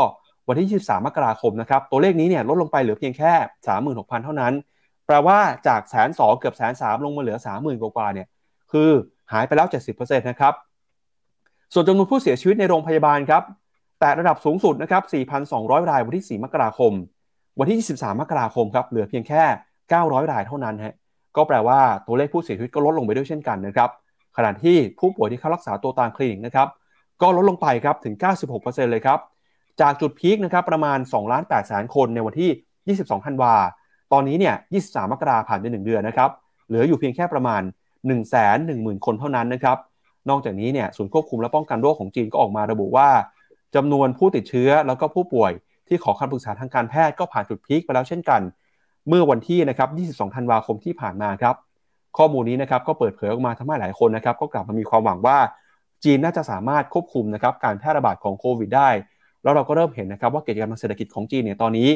วันที่ 23 มกราคมนะครับ ตัวเลขนี้เนี่ยลดลงไปเหลือเพียงแค่ 36,000 เท่านั้น แปลว่าจากแสนสองเกือบแสนสามลงมาเหลือ 30,000 กว่าเนี่ย คือหายไปแล้ว 70%นะครับ ส่วนจำนวนผู้เสียชีวิตในโรงพยาบาลครับ แต่ระดับสูงสุดนะครับ 4,200 รายวันที่ 4 มกราคม วันที่ 23 มกราคมครับ เหลือเพียงแค่ 900 รายเท่านั้นฮะ ก็แปลว่าตัวเลขผู้เสียชีวิตก็ลดลงไปด้วยเช่นกันนะครับ ขณะที่ผู้ป่วยที่เข้ารักษาตัวตามคลินิกนะครับ ก็ลดลงไปครับถึง 96%เลยครับ จากจุดพีคนะครับประมาณ2ล้าน8แสนคนในวันที่ 22 ธันวา ตอนนี้เนี่ย 23 มกราผ่านไป 1 เดือนนะครับ เหลืออยู่เพียงแค่ประมาณ 1 1 0 0 0 0 คนเท่านั้นนะครับ นอกจากนี้เนี่ย ศูนย์ควบคุมและป้องกันโรคของจีนก็ออกมาระบุว่า จำนวนผู้ติดเชื้อแล้วก็ผู้ป่วยที่ขอคำปรึกษาทางการแพทย์ก็ผ่านจุดพีคไปแล้วเช่นกัน เมื่อวันที่นะครับ 22 ธันวาคมที่ผ่านมาครับ ข้อมูลนี้นะครับก็เปิดเผยออกมาทำให้หลายคนนะครับ ก็กลับมามีความหวังว่า จีนน่าจะสามารถควบคุมนะครับการแพร่ระบาดของโควิดได้ แล้วเราก็เริ่มเห็นนะครับว่ากิจกรรมทางเศรษฐกิจของจีนเนี่ยตอนนี้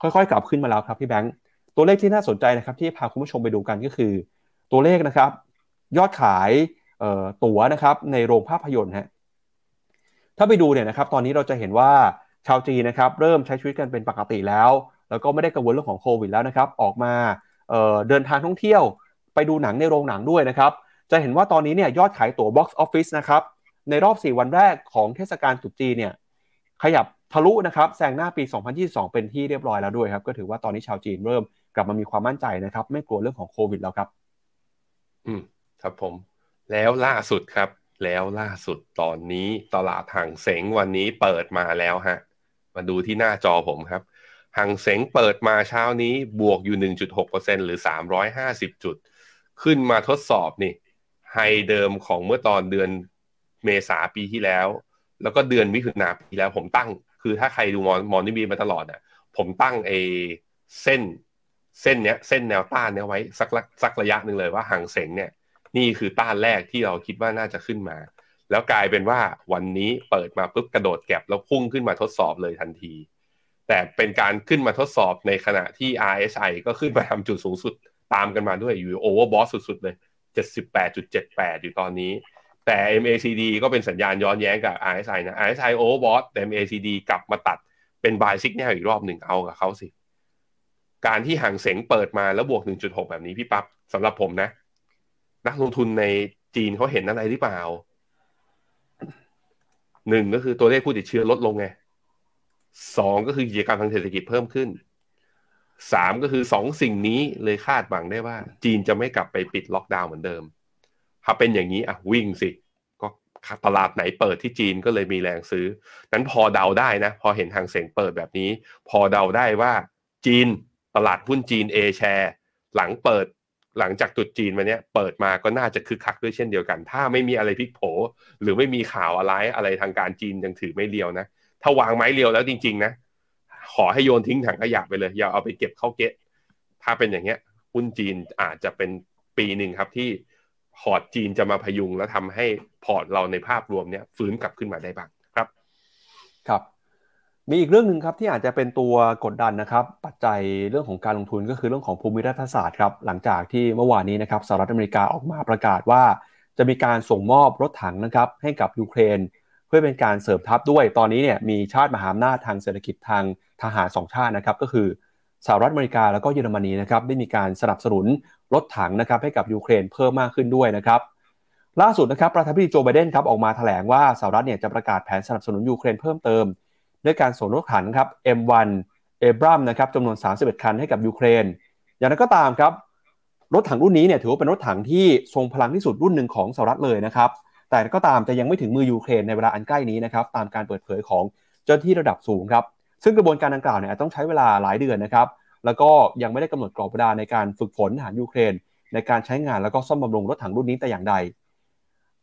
ค่อยๆ กลับขึ้นมาแล้วครับพี่แบงค์ตัวเลขที่น่าสนใจนะครับที่พาคุณผู้ชมไปดูกันก็คือ ตัวเลขนะครับ ยอดขายตั๋วนะครับในโรงภาพยนตร์ฮะ ถ้าไปดูเนี่ยนะครับตอนนี้เราจะเห็นว่าชาวจีนนะครับเริ่มใช้ชีวิตกันเป็นปกติแล้ว แล้วก็ไม่ได้กังวลเรื่องของโควิดแล้วนะครับออกมาเเดินทางท่องเที่ยว ไปดูหนังในโรงหนังด้วยนะครับจะเห็นว่าตอนนี้เนี่ยยอดขายตั๋ว box office นะครับในรอบ 4 วันแรกของเทศกาลตรุษจีนเนี่ยขยับทะลุนะครับแซงหน้าปี 2022 เป็นที่เรียบร้อยแล้วด้วยครับ ก็ถือว่าตอนนี้ชาวจีนเริ่มกลับมามีความมั่นใจนะครับ ไม่กลัวเรื่องของโควิดแล้วครับ อืมครับผม แล้วล่าสุดครับ แล้วล่าสุดตอนนี้ตลาดห่างเสงวันนี้เปิดมาแล้วฮะ มาดูที่หน้าจอผมครับห่างเสงเปิดมาเช้านี้บวกอยู่ 1.6%หรือ 350 จุด ขึ้นมาทดสอบนี่ไฮเดิมของเมื่อตอนเดือนเมษาปีที่แล้ว แล้วก็เดือนมิถุนาปีแล้วผมตั้ง คือถ้าใครดูมอนมอนนี่บีมาตลอดอะผมตั้งไอเส้นเส้นเนี้ยเส้นแนวต้านเนี้ยไว้สักสักระยะหนึ่งเลยว่าห่างเสงเนี่ย นี่คือต้านแรกที่เราคิดว่าน่าจะขึ้นมา แล้วกลายเป็นว่าวันนี้เปิดมาปุ๊บกระโดดแก็บแล้วพุ่งขึ้นมาทดสอบเลยทันที แต่เป็นการขึ้นมาทดสอบในขณะที่ RSI ก็ขึ้นมาทำจุดสูงสุดตามกันมาด้วยอยู่โอเวอร์บอสสุดๆเลย 78.78 อยู่ตอนนี้ แต่ MACD ก็เป็นสัญญาณย้อนแย้งกับ RSI นะ RSI overbought แต่ MACD กลับมาตัดเป็น buy signal อีกรอบหนึ่งเอากับเขาสิ การที่ห่างเสงเปิดมาแล้วบวก 1.6 แบบนี้พี่ปับ๊บสำหรับผมนะ นักลงทุนในจีนเขาเห็นอะไรหรือเปล่าหนึ่งก็คือตัวเลขผู้ติดเชื้อลดลงไงสองก็คือกิจกรรมทางเศรษฐกิจเพิ่มขึ้นสามก็คือสองสิ่งนี้เลยคาดหวังได้ว่า จีนจะไม่กลับไปปิดล็อกดาวน์เหมือนเดิม ถ้าเป็นอย่างนี้อะวิ่งสิ ก็ตลาดไหนเปิดที่จีนก็เลยมีแรงซื้อ นั้นพอเดาได้นะ พอเห็นทางเสียงเปิดแบบนี้ พอเดาได้ว่า จีนตลาดหุ้นจีน A แชร์หลังเปิด หลังจากตุดจีนมาเนี้ยเปิดมาก็น่าจะคึกคักด้วยเช่นเดียวกัน ถ้าไม่มีอะไรพลิกโผหรือไม่มีข่าวอะไรอะไรทางการจีนยังถือไม้เรียวนะ ถ้าวางไม้เรียวแล้วจริง ๆ นะ ขอให้โยนทิ้งถังขยะไปเลย อย่าเอาไปเก็บเข้าเก๊ะถ้าเป็นอย่างเงี้ยหุ้นจีนอาจจะเป็นปีหนึ่งครับที่พอร์ตจีนจะมาพยุงแล้วทำให้พอร์ตเราในภาพรวมเนี่ยฟื้นกลับขึ้นมาได้บ้างครับ ครับ มีอีกเรื่องหนึ่งครับที่อาจจะเป็นตัวกดดันนะครับ ปัจจัยเรื่องของการลงทุนก็คือเรื่องของภูมิรัฐศาสตร์ครับหลังจากที่เมื่อวานนี้นะครับสหรัฐอเมริกาออกมาประกาศว่า จะมีการส่งมอบรถถังนะครับให้กับยูเครน เพื่อเป็นการเสริมทัพด้วยตอนนี้เนี่ยมีชาติมหาอำนาจทางเศรษฐกิจทางทหารสองชาตินะครับก็คือสหรัฐอเมริกาแล้วก็เยอรมนีนะครับได้มีการสนับสนุนรถถังนะครับให้กับยูเครนเพิ่มมากขึ้นด้วยนะครับล่าสุดนะครับประธานาธิบดีโจไบเดนครับออกมาแถลงว่าสหรัฐเนี่ยจะประกาศแผนสนับสนุนยูเครนเพิ่มเติม ด้วยการส่งรถถังครับ M1 Abrams นะครับจำนวน 31 คันให้กับยูเครน อย่างนั้นก็ตามครับ รถถังรุ่นนี้เนี่ยถือว่าเป็นรถถังที่ทรงพลังที่สุดรุ่นหนึ่งของสหรัฐเลยนะครับ แต่ก็ตามจะยังไม่ถึงมือยูเครนในเวลาอันใกล้นี้นะครับตามการเปิดเผยของเจ้าที่ระดับสูงครับ ซึ่งกระบวนการดังกล่าวเนี่ยต้องใช้เวลาหลายเดือนนะครับ แล้วก็ยังไม่ได้กำหนดกรอบเวลาในการฝึกฝนทหารยูเครน ในการใช้งานแล้วก็ซ่อมบำรุงรถถังรุ่นนี้แต่อย่างใด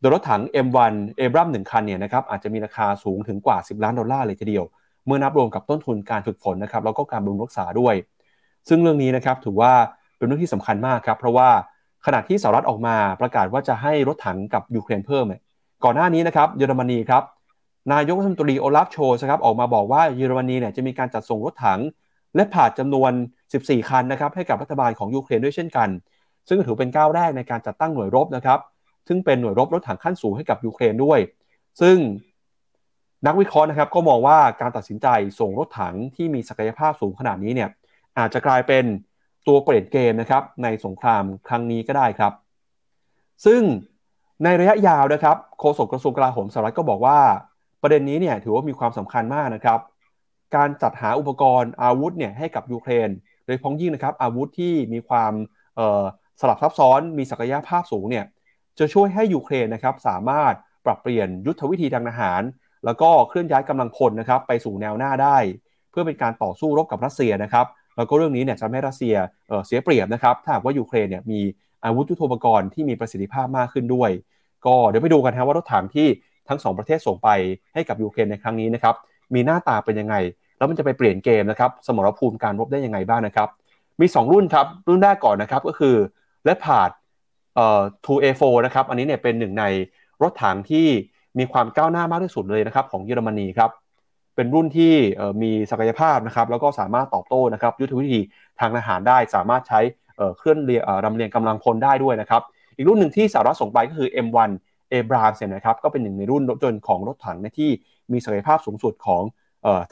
โดยรถถัง M1 เอบรัมหนึ่งคันเนี่ยนะครับอาจจะมีราคาสูงถึงกว่า 10 ล้านดอลลาร์เลยทีเดียว เมื่อนับรวมกับต้นทุนการฝึกฝนนะครับแล้วก็การบำรุงรักษาด้วย ซึ่งเรื่องนี้นะครับถือว่าเป็นเรื่องที่สำคัญมากครับเพราะว่าขณะที่สหรัฐออกมาประกาศว่าจะให้รถถังกับยูเครนเพิ่มเนี่ยก่อนหน้านี้นะครับเยอรมนีครับนายกรัฐมนตรีโอลาฟโชลซ์ครับออกมาบอกว่าเยอรมนีเนี่ยจะมีการจัดส่งรถถัง Leopard จำนวน 14 คันนะครับให้กับรัฐบาลของยูเครนด้วยเช่นกัน ซึ่งถือเป็นก้าวแรกในการจัดตั้งหน่วยรบนะครับ ซึ่งเป็นหน่วยรบรถถังขั้นสูงให้กับยูเครนด้วย ซึ่งนักวิเคราะห์นะครับก็มองว่าการตัดสินใจส่งรถถังที่มีศักยภาพสูงขนาดนี้เนี่ยอาจจะกลายเป็นตัวเปลี่ยนเกมนะครับในสงครามครั้งนี้ก็ได้ครับ ซึ่งในระยะยาวนะครับโฆษกกระทรวงกลาโหมสหรัฐก็บอกว่า ประเด็นนี้เนี่ยถือว่ามีความสำคัญมากนะครับ การจัดหาอุปกรณ์อาวุธเนี่ยให้กับยูเครน โดยพ้องยิ่งนะครับอาวุธที่มีความสลับซับซ้อนมีศักยภาพสูงเนี่ย จะช่วยให้ยูเครนนะครับสามารถปรับเปลี่ยนยุทธวิธีทางทหาร แล้วก็เคลื่อนย้ายกำลังพลนะครับไปสู่แนวหน้าได้ เพื่อเป็นการต่อสู้รบกับรัสเซียนะครับแล้วก็เรื่องนี้เนี่ยจะให้รัสเซียเเสียเปรียบนะครับถ้าหากว่ายูเครนเนี่ยมีอาวุธยุทโธปกรณ์ที่มีประสิทธิภาพมากขึ้นด้วย ก็เดี๋ยวไปดูกันนะว่ารถถังที่ทั้ง 2 ประเทศส่งไปให้กับยูเครนในครั้งนี้นะครับมีหน้าตาเป็นยังไง แล้วมันจะไปเปลี่ยนเกมนะครับสมรภูมิการรบได้ยังไงบ้างนะครับมี 2 รุ่นครับรุ่นแรกก่อนนะครับก็คือเลพาร์ด เอ่อ 2A4 นะครับ อันนี้เนี่ยเป็นหนึ่งในรถถังที่มีความก้าวหน้ามากที่สุดเลยนะครับของเยอรมนีครับ เป็นรุ่นที่มีศักยภาพนะครับแล้วก็สามารถตอบโต้นะครับยุทธวิธีทางทหารได้ สามารถใช้เคลื่อนเรียรำเลียงกำลังพลได้ด้วยนะครับ อีกรุ่นหนึ่งที่สหรัฐส่งไปก็คือ M1 เอบราเซนะครับก็เป็นหนึ่งในรุ่นรถยนต์ของรถถังที่มีศักยภาพสูงสุดของ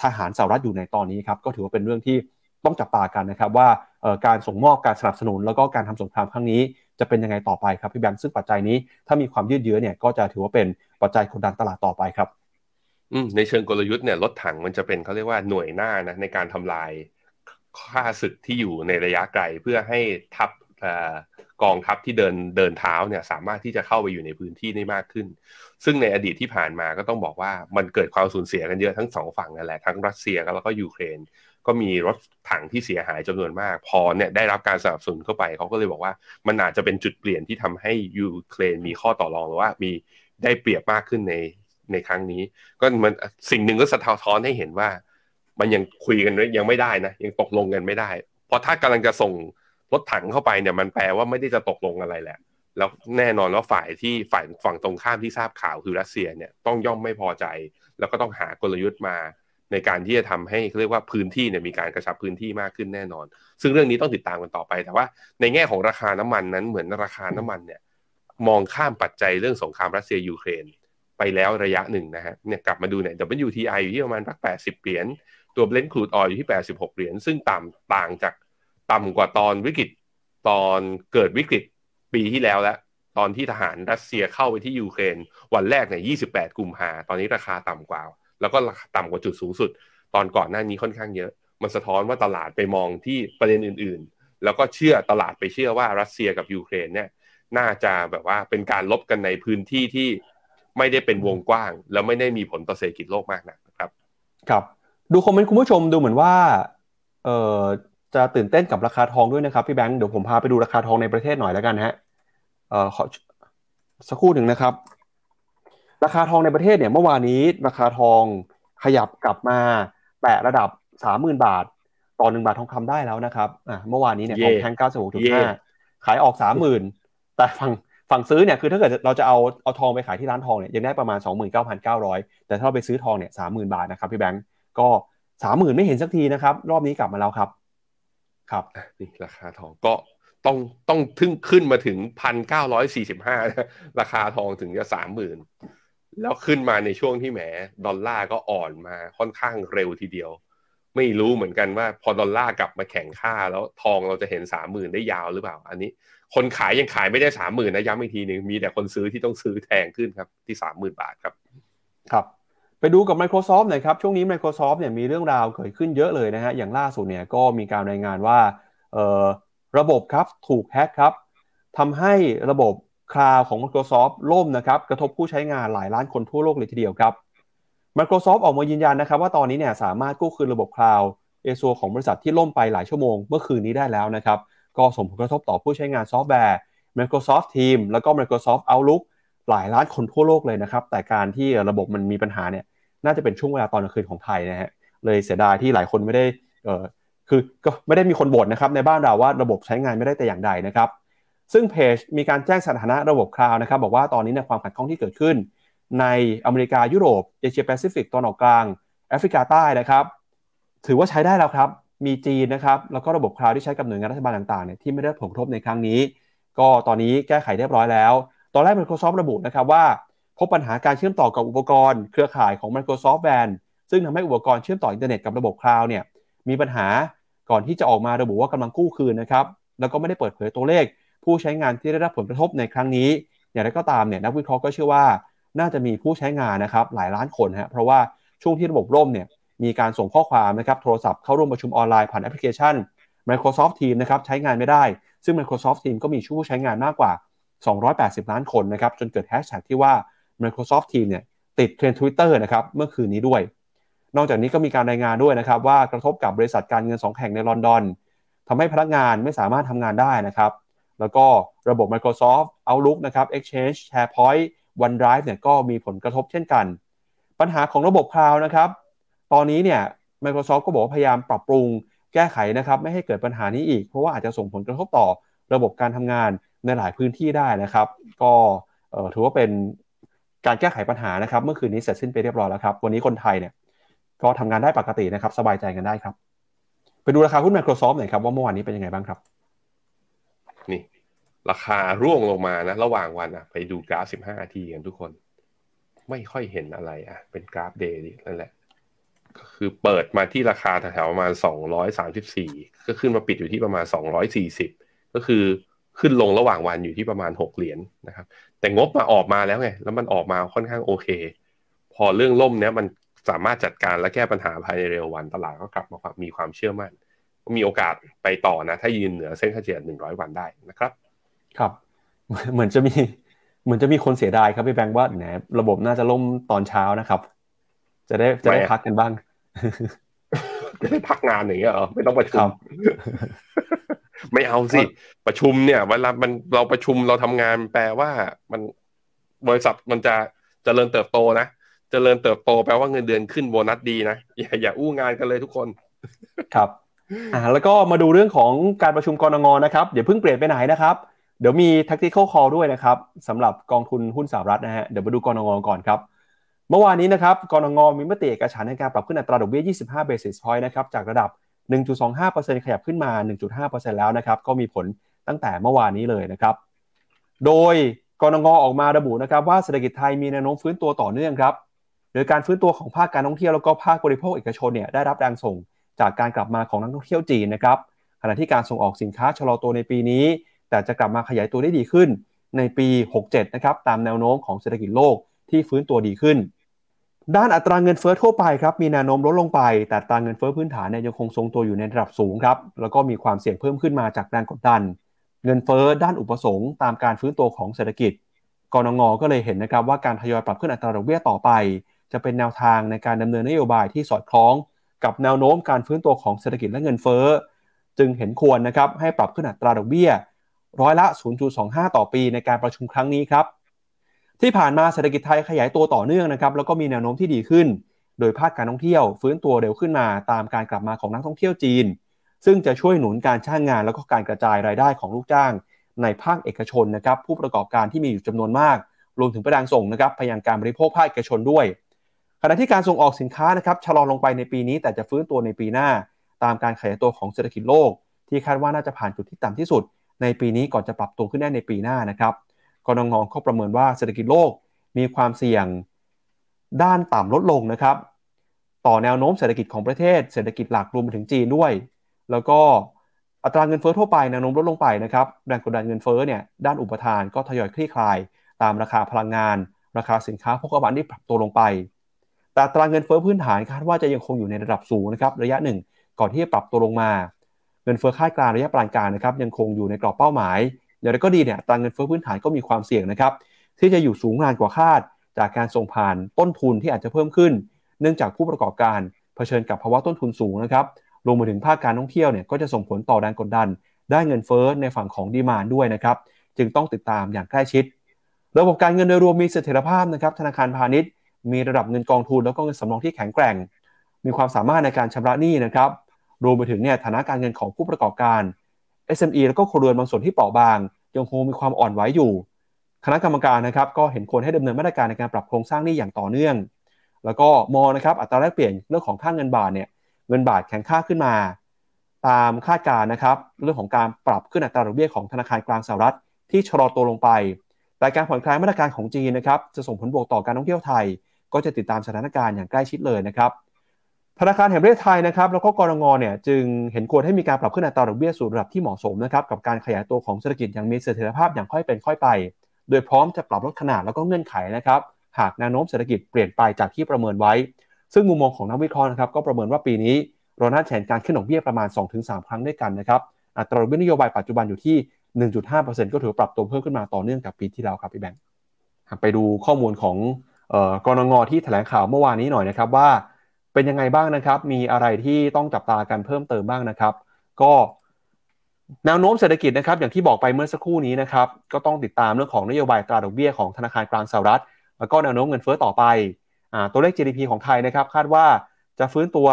ทหารสหรัฐอยู่ในตอนนี้ครับก็ถือว่าเป็นเรื่องที่ต้องจับตากันนะครับว่าการส่งมอบการสนับสนุน แล้วก็การทำสงครามครั้งนี้ จะเป็นยังไงต่อไปครับพี่แบงค์ซึ่งปัจจัยนี้ถ้ามีความยืดเยื้อเนี่ยก็จะถือว่าเป็นปัจจัยกดดันตลาดต่อไปครับอืมในเชิงกลยุทธ์เนี่ยรถถังมันจะเป็นเขาเรียกว่าหน่วยหน้านะในการทำลายค่าศึกที่อยู่ในระยะไกลเพื่อให้ทัพกองทัพที่เดินเดินเท้าเนี่ยสามารถที่จะเข้าไปอยู่ในพื้นที่ได้มากขึ้น ซึ่งในอดีตที่ผ่านมาก็ต้องบอกว่ามันเกิดความสูญเสียกันเยอะทั้งสองฝั่งนั่นแหละทั้งรัสเซียแล้วก็ยูเครน ก็มีรถถังที่เสียหายจำนวนมาก พอเนี่ยได้รับการสนับสนุนเข้าไป เขาก็เลยบอกว่ามันอาจจะเป็นจุดเปลี่ยนที่ทำให้ยูเครนมีข้อต่อรองหรือว่ามีได้เปรียบมากขึ้นในในครั้งนี้ ก็มันสิ่งหนึ่งก็สะท้อนให้เห็นว่า มันยังคุยกันยังไม่ได้นะยังตกลงกันไม่ได้ เพราะถ้ากำลังจะส่งรถถังเข้าไปเนี่ยมันแปลว่าไม่ได้จะตกลงอะไรแหละ แล้วแน่นอนว่าฝ่ายที่ฝ่ายฝั่งตรงข้ามที่ทราบข่าวคือรัสเซียเนี่ยต้องย่อมไม่พอใจ แล้วก็ต้องหากลยุทธ์มา ในการที่จะทำให้เรียกว่าพื้นที่เนี่ยมีการกระชับพื้นที่มากขึ้นแน่นอน ซึ่งเรื่องนี้ต้องติดตามกันต่อไป แต่ว่าในแง่ของราคาน้ำมันนั้นเหมือนราคาน้ำมันเนี่ยมองข้ามปัจจัยเรื่องสงครามรัสเซียยูเครนไปแล้วระยะหนึ่งนะฮะเนี่ยกลับมาดูเนี่ย WTI อยู่ที่ประมาณสัก80 เหรียญตัว Brent crude oil อยู่ที่ 86 เหรียญซึ่งต่ำต่างจากต่ำกว่าตอนวิกฤตตอนเกิดวิกฤตปีที่แล้วแล้วตอนที่ทหารรัสเซียเข้าไปที่ยูเครน วันแรกเนี่ย 28 กุมภาตอนนี้ราคาต่ำกว่า แล้วก็ต่ำกว่าจุดสูงสุด ตอนก่อนหน้านี้ค่อนข้างเยอะ มันสะท้อนว่าตลาดไปมองที่ประเด็นอื่น ๆ แล้วก็เชื่อตลาดไปเชื่อว่ารัสเซียกับยูเครนเนี่ยน่าจะแบบว่าเป็นการลบกันในพื้นที่ที่ไม่ได้เป็นวงกว้าง แล้วไม่ได้มีผลต่อเศรษฐกิจโลกมากนักนะครับ ครับดูคอมเมนต์คุณผู้ชมดูเหมือนว่าเอ่อจะตื่นเต้นกับราคาทองด้วยนะครับพี่แบงค์เดี๋ยวผมพาไปดูราคาทองในประเทศหน่อยแล้วกันฮะเอ่อขอสักครู่หนึ่งนะครับ ราคาทองในประเทศเนี่ยเมื่อวานนี้ราคาทองขยับกลับมาแตะระดับสามหมื่นบาท ต่อหนึ่งบาททองคำได้แล้วนะครับอ่าเมื่อวานนี้เนี่ยทองแท่งเก้าสิบหกจุดห้าขายออกสามหมื่นแต่ฝั่งฝั่งซื้อเนี่ยคือถ้าเกิดเราจะเอาเอาทองไปขายที่ร้านทองเนี่ยยังได้ประมาณสองหมื่นเก้าพันเก้าร้อยแต่ถ้าเราไปซื้อทองเนี่ยสามหมื่นบาทนะครับพี่แบงก์ก็สามหมื่นไม่เห็นสักทีนะครับ รอบนี้กลับมาแล้วครับ ครับนี่ราคาทองก็ต้องต้องถึงขึ้นมาถึงพันเก้าร้อยสี่สิบห้าราคาทองถึงจะสามหมื่น แล้วขึ้นมาในช่วงที่แหมดอลลาร์ก็อ่อนมาค่อนข้างเร็วทีเดียว ไม่รู้เหมือนกันว่าพอดอลลาร์กลับมาแข่งค่า แล้วทองเราจะเห็นสามหมื่นได้ยาวหรือเปล่า อันนี้ คนขายยังขายไม่ได้สามหมื่นนะย้ำอีกทีหนึ่งมีแต่คนซื้อที่ต้องซื้อแพงขึ้นครับที่สามหมื่นบาทครับ ครับ ไปดูกับ Microsoft หน่อยครับ ช่วงนี้ Microsoft เนี่ยมีเรื่องราวเกิดขึ้นเยอะเลยนะฮะอย่างล่าสุดเนี่ยก็มีการรายงานว่าระบบครับถูกแฮ็กครับทำให้ระบบ cloud ของ Microsoft ล่มนะครับกระทบผู้ใช้งานหลายล้านคนทั่วโลกเลยทีเดียวครับ Microsoft ออกมายืนยันนะครับว่าตอนนี้เนี่ยสามารถกู้คืนระบบ cloud Azure ของบริษัทที่ล่มไปหลายชั่วโมงเมื่อคืนนี้ได้แล้วนะครับ ก็ส่งผลกระทบต่อผู้ใช้งานซอฟต์แวร์ Microsoft Teams แล้วก็ Microsoft Outlook หลายล้านคนทั่วโลกเลยนะครับ แต่การที่ระบบมันมีปัญหาเนี่ยน่าจะเป็นช่วงเวลาตอนกลางคืนของไทยนะฮะเลยเสียดายที่หลายคนไม่ได้เออคือก็ไม่ได้มีคนบ่นนะครับในบ้านเราว่าระบบใช้งานไม่ได้แต่อย่างใดนะครับ ซึ่งเพจมีการแจ้งสถานะระบบคลาวด์นะครับบอกว่าตอนนี้ในความขัดข้องที่เกิดขึ้น ในอเมริกายุโรปเอเชียแปซิฟิกตะวันออกกลางแอฟริกาใต้นะครับถือว่าใช้ได้แล้วครับมีจีนนะครับแล้วก็ระบบคลาวด์ที่ใช้กับหน่วยงานรัฐบาลต่างๆเนี่ยที่ไม่ได้ผลกระทบในครั้งนี้ ก็ตอนนี้แก้ไขเรียบร้อยแล้ว ตอนแรก Microsoft ระบุนะครับว่า พบปัญหาการเชื่อมต่อกับอุปกรณ์ เครือข่ายของ Microsoft WAN ซึ่งทำให้อุปกรณ์เชื่อมต่ออินเทอร์เน็ตกับระบบคลาวด์เนี่ยมีปัญหาก่อนที่จะออกมาระบุว่ากำลังกู้คืนนะครับแล้วก็ไม่ได้เปิดเผยตัวเลข ผู้ใช้งานที่ได้รับผลกระทบในครั้งนี้ อย่างไรก็ตามเนี่ยนักวิเคราะห์ก็เชื่อว่าน่าจะมีผู้ใช้งานนะครับหลายล้านคนฮะเพราะว่าช่วงที่ระบบล่มเนี่ยมีการส่งข้อความนะครับโทรศัพท์เข้าร่วมประชุมออนไลน์ผ่านแอปพลิเคชัน Microsoft Teams นะครับใช้งานไม่ได้ ซึ่ง Microsoft Teams ก็มีผู้ใช้งานมากกว่า 280 ล้านคนนะครับจนเกิดแฮชแท็กที่ว่า Microsoft Teams เนี่ยติดเทรนด์ Twitter นะครับเมื่อคืนนี้ด้วย นอกจากนี้ก็มีการรายงานด้วยนะครับว่ากระทบกับบริษัทการเงิน 2 แห่งในลอนดอนทำให้พนักงานไม่สามารถทำงานได้นะครับ แล้วก็ระบบ Microsoft Outlook นะครับ Exchange SharePoint OneDrive เนี่ยก็มีผลกระทบเช่นกัน ปัญหาของระบบคลาวด์นะครับ ตอนนี้เนี่ย Microsoft ก็บอกว่าพยายามปรับปรุงแก้ไขนะครับ ไม่ให้เกิดปัญหานี้อีก เพราะว่าอาจจะส่งผลกระทบต่อระบบการทำงานในหลายพื้นที่ได้นะครับ ก็ถือว่าเป็นการแก้ไขปัญหานะครับ เมื่อคืนนี้เสร็จสิ้นไปเรียบร้อยแล้วครับ วันนี้คนไทยเนี่ยก็ทำงานได้ปกตินะครับ สบายใจกันได้ครับ ไปดูราคาหุ้น Microsoft หน่อยครับว่าเมื่อวานนี้เป็นยังไงบ้างครับ นี่ ราคาร่วงลงมานะ ระหว่างวันอะไปดูกราฟ 15นาทีกันทุกคน ไม่ค่อยเห็นอะไรอะเป็นกราฟเดย์นั่นแหละ ก็คือเปิดมาที่ราคาแถวๆประมาณ 234 ก็ขึ้นมาปิดอยู่ที่ประมาณ 240 ก็คือขึ้นลงระหว่างวันอยู่ที่ประมาณ 6 เหรียญนนะครับ แต่งบมาออกมาแล้วไง แล้วมันออกมาค่อนข้างโอเค พอเรื่องล่มเนี้ยมันสามารถจัดการและแก้ปัญหาภายในเร็ววันตลาดก็กลับมามีความเชื่อมั่น มีโอกาสไปต่อนะ ถ้ายืนเหนือเส้นค่าเฉลี่ย100 วันได้นะครับ ครับ เหมือนจะมีเหมือนจะมีคนเสียดายครับพี่แบงค์ว่าแหนระบบน่าจะล่มตอนเช้านะครับ จะได้จะได้พักกันบ้าง จะได้พักงานอย่างเงี้ยเหรอไม่ต้องประชุมไม่เอาสิ ประชุมเนี่ยเวลามันเราประชุมเราทำงานแปลว่ามันบริษัทมันจะจะเริญเติบโตนะจะเริญเติบโตแปลว่าเงินเดือนขึ้นโบนัสดีนะอย่าอย่าอู้งานกันเลยทุกคนครับอ่าแล้วก็มาดูเรื่องของการประชุมกรงงนะครับเดี๋ยวเพิ่งเปลี่ยนไปไหนนะครับ เดี๋ยวมี tactical call ด้วยนะครับสำหรับกองทุนหุ้นสหรัฐนะฮะเดี๋ยวมาดูกรงงก่อนครับ เมื่อวานนี้นะครับกรงงมีมติเอกฉันในการปรับขึ้นอัตราดอกเบี้ย 25 basis point นะครับจากระดับ 1.25%ขยับขึ้นมา 1.5%แล้วนะครับก็มีผลตั้งแต่เมื่อวานนี้เลยนะครับ โดยกรงงออกมาระบุนะครับว่าเศรษฐกิจไทยมีแนวโน้มฟื้นตัวต่อเนื่องครับโดยการฟื้นตัวของภาคการท่องเที่ยวแล้วก็ภาคบริโภคเอกชนเนี่ยได้รับแรงส่งจากการกลับมาของนักท่องเที่ยวจีนนะครับขณะที่การส่งออกสินค้าชะลอตัวในปีนี้ แต่จะกลับมาขยายตัวได้ดีขึ้นในปี 67 นะครับ ตามแนวโน้มของเศรษฐกิจโลกที่ฟื้นตัวดีขึ้น ด้านอัตราเงินเฟ้อทั่วไปครับมีแนวโน้มลดลงไป แต่อัตราเงินเฟ้อพื้นฐานเนี่ยยังคงทรงตัวอยู่ในระดับสูงครับ แล้วก็มีความเสี่ยงเพิ่มขึ้นมาจากแรงกดดัน เงินเฟ้อด้านอุปสงค์ตามการฟื้นตัวของเศรษฐกิจ กรงงก็เลยเห็นนะครับว่าการทยอยปรับขึ้นอัตราดอกเบี้ยต่อไป จะเป็นแนวทางในการดำเนินนโยบายที่สอดคล้อง กับแนวโน้มการฟื้นตัวของเศรษฐกิจและเงินเฟ้อ จึงเห็นควรนะครับให้ปรับขึ้นอัตราดอกเบี้ย ร้อยละ 0.25 ต่อปีในการประชุมครั้งนี้ครับ ที่ผ่านมาเศรษฐกิจไทยขยายตัวต่อเนื่องนะครับแล้วก็มีแนวโน้มที่ดีขึ้น โดยภาคการท่องเที่ยวฟื้นตัวเร็วขึ้นมาตามการกลับมาของนักท่องเที่ยวจีน ซึ่งจะช่วยหนุนการจ้างงานแล้วก็การกระจายรายได้ของลูกจ้าง ในภาคเอกชนนะครับผู้ประกอบการที่มีอยู่จำนวนมาก รวมถึงประดังส่งนะครับพยังการบริโภคภาคเอกชนด้วยขณะที่การส่งออกสินค้านะครับชะลอลงไปในปีนี้ แต่จะฟื้นตัวในปีหน้า ตามการขยายตัวของเศรษฐกิจโลก ที่คาดว่าน่าจะผ่านจุดที่ต่ำที่สุด ในปีนี้ก่อนจะปรับตัวขึ้นได้ในปีหน้านะครับกรงงเขาประเมินว่าเศรษฐกิจโลกมีความเสี่ยงด้านต่ำลดลงนะครับ ต่อแนวโน้มเศรษฐกิจของประเทศ เศรษฐกิจหลักรวมไปถึงจีนด้วย แล้วก็อัตราเงินเฟ้อทั่วไปแนวโน้มลดลงไปนะครับแรงกดดันเงินเฟ้อเนี่ยด้านอุปทานก็ทยอยคลี่คลาย ตามราคาพลังงาน ราคาสินค้าพกพาที่ปรับตัวลงไป แต่อัตราเงินเฟ้อพื้นฐานคาดว่าจะยังคงอยู่ในระดับสูงนะครับระยะหนึ่งก่อนที่จะปรับตัวลงมา เงินเฟ้อคาดการระยะปานกลางนะครับยังคงอยู่ในกรอบเป้าหมายอย่างไรก็ดีเนี่ยตราเงินเฟ้อพื้นฐานก็มีความเสี่ยงนะครับที่จะอยู่สูงนานกว่าคาด จากการส่งผ่านต้นทุนที่อาจจะเพิ่มขึ้น เนื่องจากผู้ประกอบการเผชิญกับภาวะต้นทุนสูงนะครับรวมไปถึงภาคการท่องเที่ยวเนี่ยก็จะส่งผลต่อแรงกดดัน ได้เงินเฟ้อในฝั่งของดีมานด้วยนะครับจึงต้องติดตามอย่างใกล้ชิด ระบบการเงินโดยรวมมีเสถียรภาพนะครับธนาคารพาณิชย์ มีระดับเงินกองทุนแล้วก็เงินสำรองที่แข็งแกร่ง มีความสามารถในการชำระหนี้นะครับ รวมไปถึงเนี่ยฐานะการเงินของผู้ประกอบการ SME แล้วก็ครัวเรือนบางส่วนที่เปราะบาง ยังคงมีความอ่อนไหวอยู่ คณะกรรมการนะครับก็เห็นควรให้ดำเนินมาตรการในการปรับโครงสร้างหนี้อย่างต่อเนื่อง แล้วก็มอนะครับอัตราแลกเปลี่ยนเรื่องของค่าเงินบาทเนี่ยเงินบาทแข็งค่าขึ้นมา ตามคาดการณ์นะครับเรื่องของการปรับขึ้นอัตราดอกเบี้ยของธนาคารกลางสหรัฐ ที่ชะลอตัวลงไปแต่การผ่อนคลายมาตรการของจีนนะครับจะส่งผลบวกต่อการท่องเที่ยวไทย ก็จะติดตามสถานการณ์อย่างใกล้ชิดเลยนะครับ ธนาคารแห่งประเทศไทยนะครับแล้วก็กรงงเนี่ยจึงเห็นควรให้มีการปรับขึ้นอัตราดอกเบี้ยสู่ระดับที่เหมาะสมนะครับกับการขยายตัวของเศรษฐกิจอย่างมีเสถียรภาพอย่างค่อยเป็นค่อยไป โดยพร้อมจะปรับลดขนาดแล้วก็เงื่อนไขนะครับหากแนวโน้มเศรษฐกิจเปลี่ยนไปจากที่ประเมินไว้ ซึ่งมุมมองของนักวิเคราะห์นะครับก็ประเมินว่าปีนี้เราน่าจะเห็นการขึ้นดอกเบี้ยประมาณ 2-3 ครั้งด้วยกันนะครับอัตราดอกเบี้ยนโยบายปัจจุบันอยู่ที่ 1.5%ก็ถือปรับตัวเพิ่มขึ้นมาต่อเนื่องกับปีที่แล้วครับพี่แบงค์ไปดูข้อมูลของกรงงที่แถลงข่าวเมื่อวานนี้หน่อยนะครับว่า เป็นยังไงบ้างนะครับ มีอะไรที่ต้องจับตากันเพิ่มเติมบ้างนะครับ ก็แนวโน้มเศรษฐกิจนะครับ อย่างที่บอกไปเมื่อสักครู่นี้นะครับ ก็ต้องติดตามเรื่องของนโยบายตราดอกเบี้ยของธนาคารกลางสหรัฐ แล้วก็แนวโน้มเงินเฟ้อต่อไปอตัวเลข GDP ของไทยนะครับ คาดว่าจะฟื้นตัว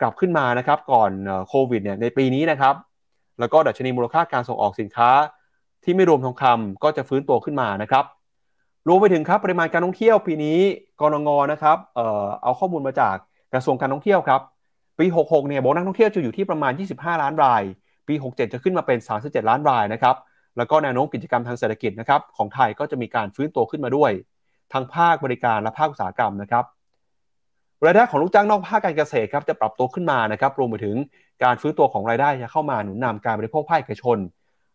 กลับขึ้นมานะครับ ก่อนโควิดเนี่ยในปีนี้นะครับ แล้วก็ดัชนีมูลค่าการส่งออกสินค้า ที่ไม่รวมทองคำก็จะฟื้นตัวขึ้นมานะครับรวมไปถึงครับปริมาณการท่องเที่ยวปีนี้กรงงนะครับเอาข้อมูลมาจาก กระทรวงการท่องเที่ยวครับปี 66 เนี่ยบอกนักท่องเที่ยวจะอยู่ที่ประมาณ 25 ล้านราย ปี 67 จะขึ้นมาเป็น 37 ล้านรายนะครับ แล้วก็แนวโน้มกิจกรรมทางเศรษฐกิจนะครับของไทยก็จะมีการฟื้นตัวขึ้นมาด้วย ทั้งภาคบริการและภาคอุตสาหกรรมนะครับรายได้ของลูกจ้างนอกภาคการเกษตรครับจะปรับตัวขึ้นมานะครับรวมไปถึงการฟื้นตัวของรายได้จะเข้ามาหนุนนำการบริโภคภาคเอกชน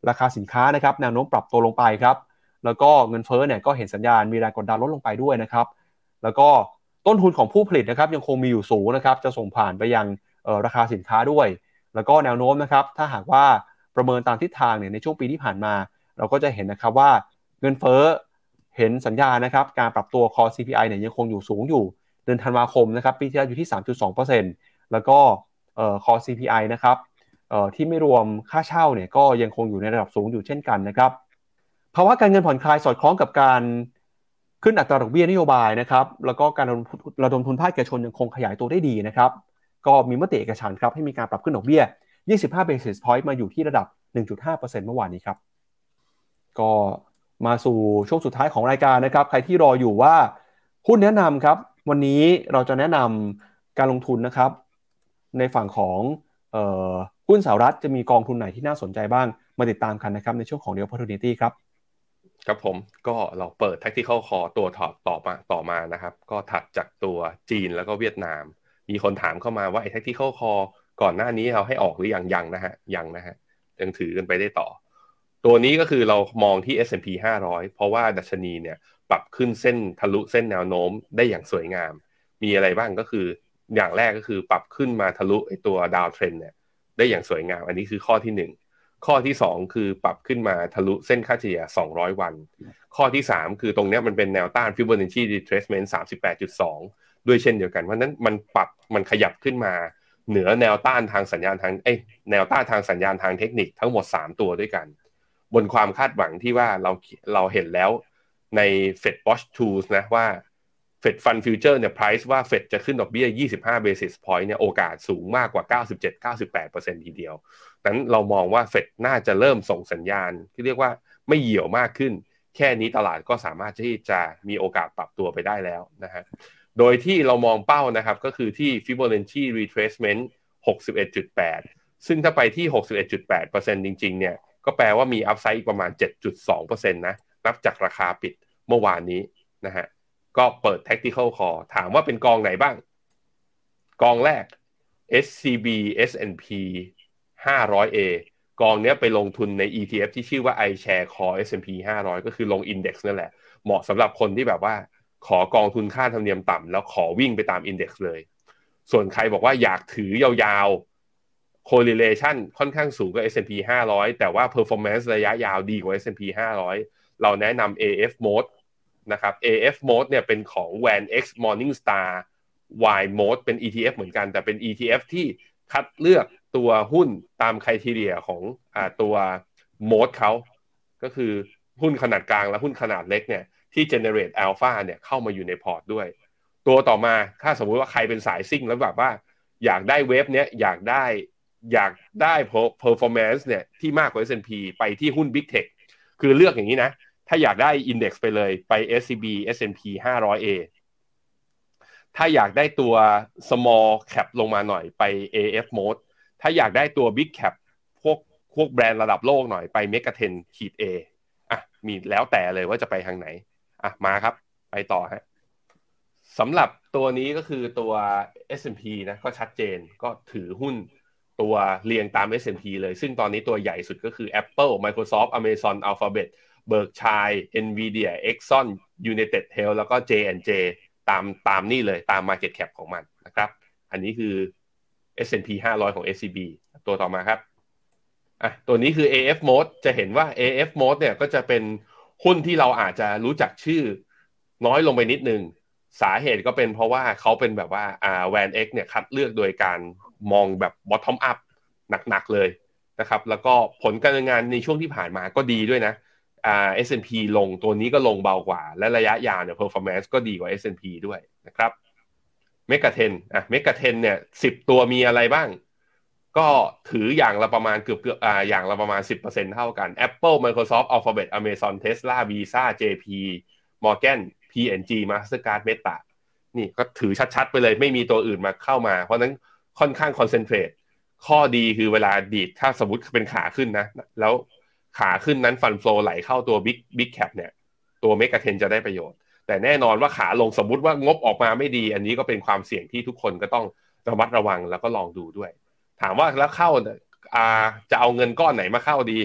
ราคาสินค้านะครับแนวโน้มปรับตัวลงไปครับแล้วก็เงินเฟ้อเนี่ยก็เห็นสัญญาณมีแรงกดดันลดลงไปด้วยนะครับแล้วก็ ต้นทุนของผู้ผลิตนะครับยังคงมีอยู่สูงนะครับจะส่งผ่านไปยังราคาสินค้าด้วย แล้วก็แนวโน้มนะครับถ้าหากว่าประเมินตามทิศทางเนี่ยในช่วงปีที่ผ่านมา เราก็จะเห็นนะครับว่าเงินเฟ้อเห็นสัญญานะครับการปรับตัวคอ CPI เนี่ยยังคงอยู่สูงอยู่ เดือนธันวาคมนะครับปีที่แล้วอยู่ที่ 3.2%แล้วก็คอ CPI นะครับที่ไม่รวมค่าเช่าเนี่ยก็ยังคงอยู่ในระดับสูงอยู่เช่นกันนะครับภาวะการเงินผ่อนคลายสอดคล้องกับการ ขึ้นอัตราดอกเบี้ยนโยบายนะครับแล้วก็การระดมทุนภาคเอกชนยังคงขยายตัวได้ดีนะครับก็มีมติเอกฉันครับให้มีการปรับขึ้นดอกเบี้ย 25 basis point มาอยู่ที่ระดับ 1.5%เมื่อวานนี้ครับก็มาสู่ช่วงสุดท้ายของรายการนะครับใครที่รออยู่ว่าหุ้นแนะนำครับวันนี้เราจะแนะนำการลงทุนนะครับ ในฝั่งของหุ้นสหรัฐจะมีกองทุนไหนที่น่าสนใจบ้างมาติดตามกันนะครับในช่วงของ The Opportunity ครับ ครับผมก็เราเปิด tactical call ตัวถอดต่อมาต่อมานะครับ ก็ถัดจากตัวจีนแล้วก็เวียดนาม มีคนถามเข้ามาว่าไอ้ tactical call ก่อนหน้านี้เราให้ออกหรือยังยังนะฮะยังนะฮะยังถือกันไปได้ต่อ ตัวนี้ก็คือเรามองที่ S&P 500 เพราะว่าดัชนีเนี่ยปรับขึ้นเส้นทะลุเส้นแนวโน้มได้อย่างสวยงาม มีอะไรบ้างก็คืออย่างแรกก็คือปรับขึ้นมาทะลุไอ้ตัวดาวเทรนเนี่ยได้อย่างสวยงาม อันนี้คือข้อที่1 ข้อที่ 2 คือปรับขึ้นมาทะลุเส้นค่าเฉลี่ย 200 วัน ข้อที่ 3 คือตรงนี้มันเป็นแนวต้าน Fibonacci retracement 38.2 ด้วยเช่นเดียวกันเพราะนั้นมันปรับมันขยับขึ้นมา เหนือแนวต้านทางสัญญาณทางเอ้แนวต้านทางสัญญาณทางเทคนิคทั้งหมด 3 ตัวด้วยกัน บนความคาดหวังที่ว่าเราเราเห็นแล้วใน Fed Watch Tools นะว่า Fed Fund Future เนี่ย price ว่า Fed จะขึ้นดอกเบี้ย 25 basis point เนี่ยโอกาสสูงมากกว่า 97-98%ทีเดียว นั้นเรามองว่าเฟดน่าจะเริ่มส่งสัญญาณ ที่เรียกว่าไม่เหี่ยวมากขึ้น แค่นี้ตลาดก็สามารถที่จะมีโอกาสปรับตัวไปได้แล้วนะฮะ โดยที่เรามองเป้านะครับก็คือที่ Fibonacci retracement 61.8 ซึ่งถ้าไปที่ 61.8%จริงๆ เนี่ยก็แปลว่ามีอัพไซด์ประมาณ 7.2%นะ นับจากราคาปิดเมื่อวานนี้นะฮะ ก็เปิด tactical call ถามว่าเป็นกองไหนบ้าง กองแรก SCB S&P 500A กองนี้ไปลงทุนใน ETF ที่ชื่อว่า iShare Core S&P 500 ก็คือลง Index นั่นแหละ เหมาะสำหรับคนที่แบบว่า ขอกองทุนค่าธรรมเนียมต่ำแล้วขอวิ่งไปตามอินเด็กซ์เลย ส่วนใครบอกว่าอยากถือยาวๆ correlation ค่อนข้างสูงกับ S&P 500 แต่ว่า performance ระยะยาวดีกว่า S&P 500 เราแนะนำ AF mode นะครับ AF mode เนี่ยเป็นของ WAN X Morningstar Y mode เป็น ETF เหมือนกัน แต่เป็น ETF ที่คัดเลือกตัวหุ้นตามคุณทีเรียของอตัว mode เขาก็คือหุ้นขนาดกลางและหุ้นขนาดเล็กเนี่ยที่ generate alpha เนี่ยเข้ามาอยู่ในพอร์ตด้วย ตัวต่อมาถ้าสมมุติว่าใครเป็นสายซิ่งแล้วแบบว่า อยากได้เวฟเนี้ยอยากได้อยากได้ performance เนี่ยที่มากกว่า S&P ไปที่หุ้น Big Tech คือเลือกอย่างนี้นะ ถ้าอยากได้ index ไปเลยไป SCB S&P 500A ถ้าอยากได้ตัว small cap ลงมาหน่อยไป AF mode ถ้าอยากได้ตัว big cap พวกพวกแบรนด์ระดับโลกหน่อยไป mega 10ขีด A อะมีแล้วแต่เลยว่าจะไปทางไหน อะมาครับ ไปต่อฮะสำหรับตัวนี้ก็คือตัว S&P นะก็ชัดเจนก็ถือหุ้นตัวเรียงตาม S&P เลย ซึ่งตอนนี้ตัวใหญ่สุดก็คือ Apple Microsoft Amazon Alphabet Berkshire Nvidia Exxon United Health แล้วก็ J&J ตามตามนี่เลยตาม Market Cap ของมันนะครับ อันนี้คือ S&P 500 ของ SCB ตัวต่อมาครับอะตัวนี้คือ AF mode จะเห็นว่า AF mode เนี่ยก็จะเป็นหุ้นที่เราอาจจะรู้จักชื่อน้อยลงไปนิดนึง สาเหตุก็เป็นเพราะว่าเขาเป็นแบบว่าอ่า WAN X เนี่ยคัดเลือกโดยการมองแบบ bottom up หนักๆเลยนะครับ แล้วก็ผลการเนินงานในช่วงที่ผ่านมาก็ดีด้วยนะ อ่า S&P ลงตัวนี้ก็ลงเบากว่า และระยะยาวเนี่ย performance ก็ดีกว่า S&P ด้วยนะครับเมกะเทนอะเมกะเทนเนี่ยสิบตัวมีอะไรบ้าง ก็ถืออย่างละประมาณเกือบเกือบอ่าอย่างละประมาณ 10%เท่ากัน Apple Microsoft Alphabet Amazon Tesla Visa JP Morgan P&G Mastercard Meta นี่ก็ถือชัดๆ ไปเลยไม่มีตัวอื่นมาเข้ามา เพราะนั้นค่อนข้าง concentrate ข้อดีคือเวลาดีดถ้าสมมติเป็นขาขึ้นนะ แล้ว ขาขึ้นนั้น fund flow ไหลเข้าตัว big big cap เนี่ย ตัว MEGA 10จะได้ประโยชน์ แต่แน่นอนว่าขาลงสมมุติว่างบออกมาไม่ดี อันนี้ก็เป็นความเสี่ยงที่ทุกคนก็ต้องระมัดระวังแล้วก็ลองดูด้วย ถามว่าแล้วเข้าอ่าจะเอาเงินก้อนไหนมาเข้าดี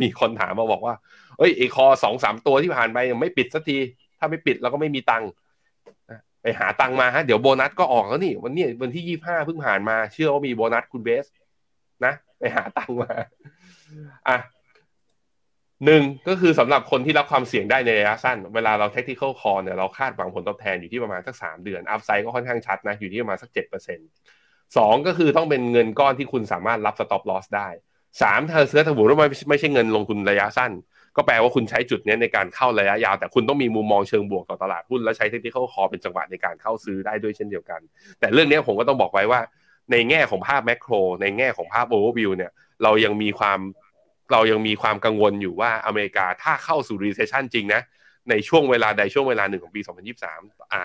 มีคนถามมาบอกว่า เอ้ยไอ call สองสามตัวที่ผ่านไปยังไม่ปิดสักที ถ้าไม่ปิดเราก็ไม่มีตังค์ไปหาตังค์มาฮะ เดี๋ยวโบนัสก็ออกแล้วนี่วันนี้วันที่ยี่ห้าเพิ่งผ่านมา เชื่อว่ามีโบนัสคุณเบส นะ ไปหาตังค์มา อะ หนึ่งก็คือสำหรับคนที่รับความเสี่ยงได้ในระยะสั้น เวลาเรา tactical call เนี่ยเราคาดหวังผลตอบแทนอยู่ที่ประมาณสักสามเดือน upside ก็ค่อนข้างชัดนะอยู่ที่ประมาณสักเจ็ดเปอร์เซ็นต์สองก็คือต้องเป็นเงินก้อนที่คุณสามารถรับ stop loss ได้สามถ้าเสื้อถ้าบุว่าไม่ไม่ใช่เงินลงทุนระยะสั้น ก็แปลว่าคุณใช้จุดนี้ในการเข้าระยะยาว แต่คุณต้องมีมุมมองเชิงบวกต่อตลาดหุ้นและใช้ tactical call เป็นจังหวะในการเข้าซื้อได้ด้วยเช่นเดียวกัน แต่เรื่องนี้ผมก็ต้องบอกไว้ว่า ในแง่ของภาพ macro ในแง่ของภาพโอเวอร์วิวเนี่ยเรายังมีความ เรายังมีความกังวลอยู่ว่าอเมริกาถ้าเข้าสู่ recession จริงนะ ในช่วงเวลาใดช่วงเวลาหนึ่งของปี 2023 อ่า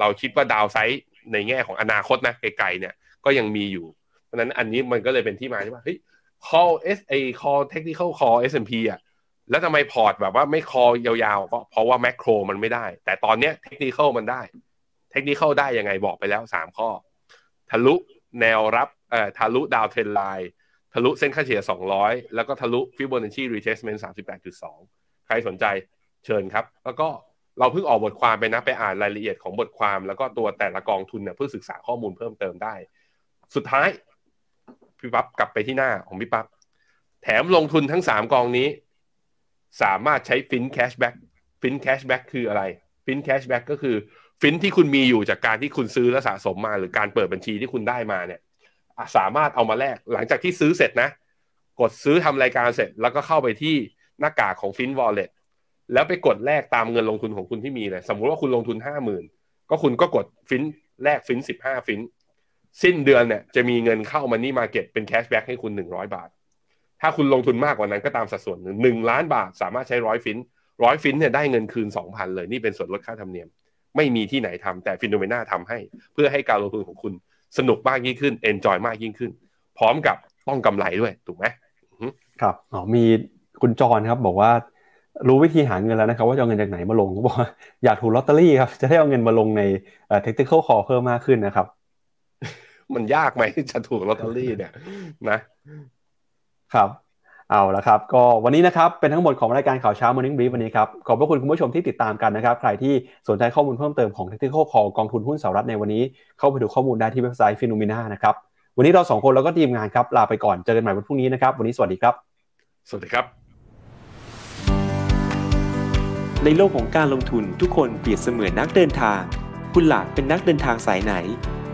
เราคิดว่า downside ในแง่ของอนาคตนะไกลๆเนี่ยก็ยังมีอยู่ เพราะนั้นอันนี้มันก็เลยเป็นที่มาที่ว่าเฮ้ย call S A call tactical call S&P อะแล้วทำไมพอร์ตแบบว่าไม่ call ยาวๆ ก็เพราะว่า macro มันไม่ได้ แต่ตอนเนี้ยเทคนิคมันได้ เทคนิคได้ยังไงบอกไปแล้ว 3 ข้อ ทะลุแนวรับเอ่อทะลุ downtrend line ทะลุเส้นค่าเฉลี่ย 200 แล้วก็ทะลุ Fibonacci retracement 38.2 ใครสนใจเชิญครับ แล้วก็เราเพิ่งออกบทความไปนะไปอ่านรายละเอียดของบทความ แล้วก็ตัวแต่ละกองทุนเนี่ยเพื่อศึกษาข้อมูลเพิ่มเติมได้ สุดท้ายพี่ปั๊บกลับไปที่หน้าของพี่ปั๊บแถมลงทุนทั้ง 3 กองนี้ สามารถใช้ฟิน cashback ฟิน cashback คืออะไรฟิน cashback ก็คือฟินที่คุณมีอยู่จากการที่คุณซื้อและสะสมมา หรือการเปิดบัญชีที่คุณได้มาเนี่ย สามารถเอามาแลกหลังจากที่ซื้อเสร็จนะ กดซื้อทำรายการเสร็จ แล้วก็เข้าไปที่หน้ากากของฟิน wallet แล้วไปกดแลกตามเงินลงทุนของคุณที่มีเลย สมมุติว่าคุณลงทุนห้าหมื่นก็คุณก็กดฟินแลกฟินสิบห้าฟินสิ้นเดือนเนี่ยจะมีเงินเข้า money market เป็น cashback ให้คุณหนึ่งร้อยบาท ถ้าคุณลงทุนมากกว่านั้นก็ตามสัดส่วนหนึ่งหนึ่งล้านบาท สามารถใช้ร้อยฟินร้อยฟินเนี่ยได้เงินคืนสองพันเลยนี่เป็นส่วนลดค่าธรรมเนียม ไม่มีที่ไหนทำแต่ Finnomena ทำให้ เพื่อให้การลงทุนของคุณ สนุกมากยิ่งขึ้น enjoy มากยิ่งขึ้น พร้อมกับต้องกำไรด้วยถูกไหมครับอ๋อมีคุณจรครับ บอกว่า รู้วิธีหาเงินแล้วนะครับ ว่าจะเอาเงินจากไหนมาลงก็บอกว่าอยากถูกลอตเตอรี่ครับ จะได้เอาเงินมาลงในเอ่อ technical call เพิ่มมากขึ้นนะครับ มันยากไหมจะถูกลอตเตอรี่เนี่ย นะครับ เอาละครับก็วันนี้นะครับเป็นทั้งหมดของรายการข่าวเช้า Morning Brief วันนี้ครับขอบพระคุณคุณผู้ชมที่ติดตามกันนะครับ ใครที่สนใจข้อมูลเพิ่มเติมของ Technical Call กองทุนหุ้นสหรัฐในวันนี้ เข้าไปดูข้อมูลได้ที่เว็บไซต์ Phenomena นะครับวันนี้เราสองคนแล้วก็ทีมงานครับลาไปก่อนเจอกันใหม่วันพรุ่งนี้นะครับวันนี้สวัสดีครับ สวัสดีครับ ในโลกของการลงทุนทุกคนเปรียบเสมือนนักเดินทาง คุณล่ะเป็นนักเดินทางสายไหน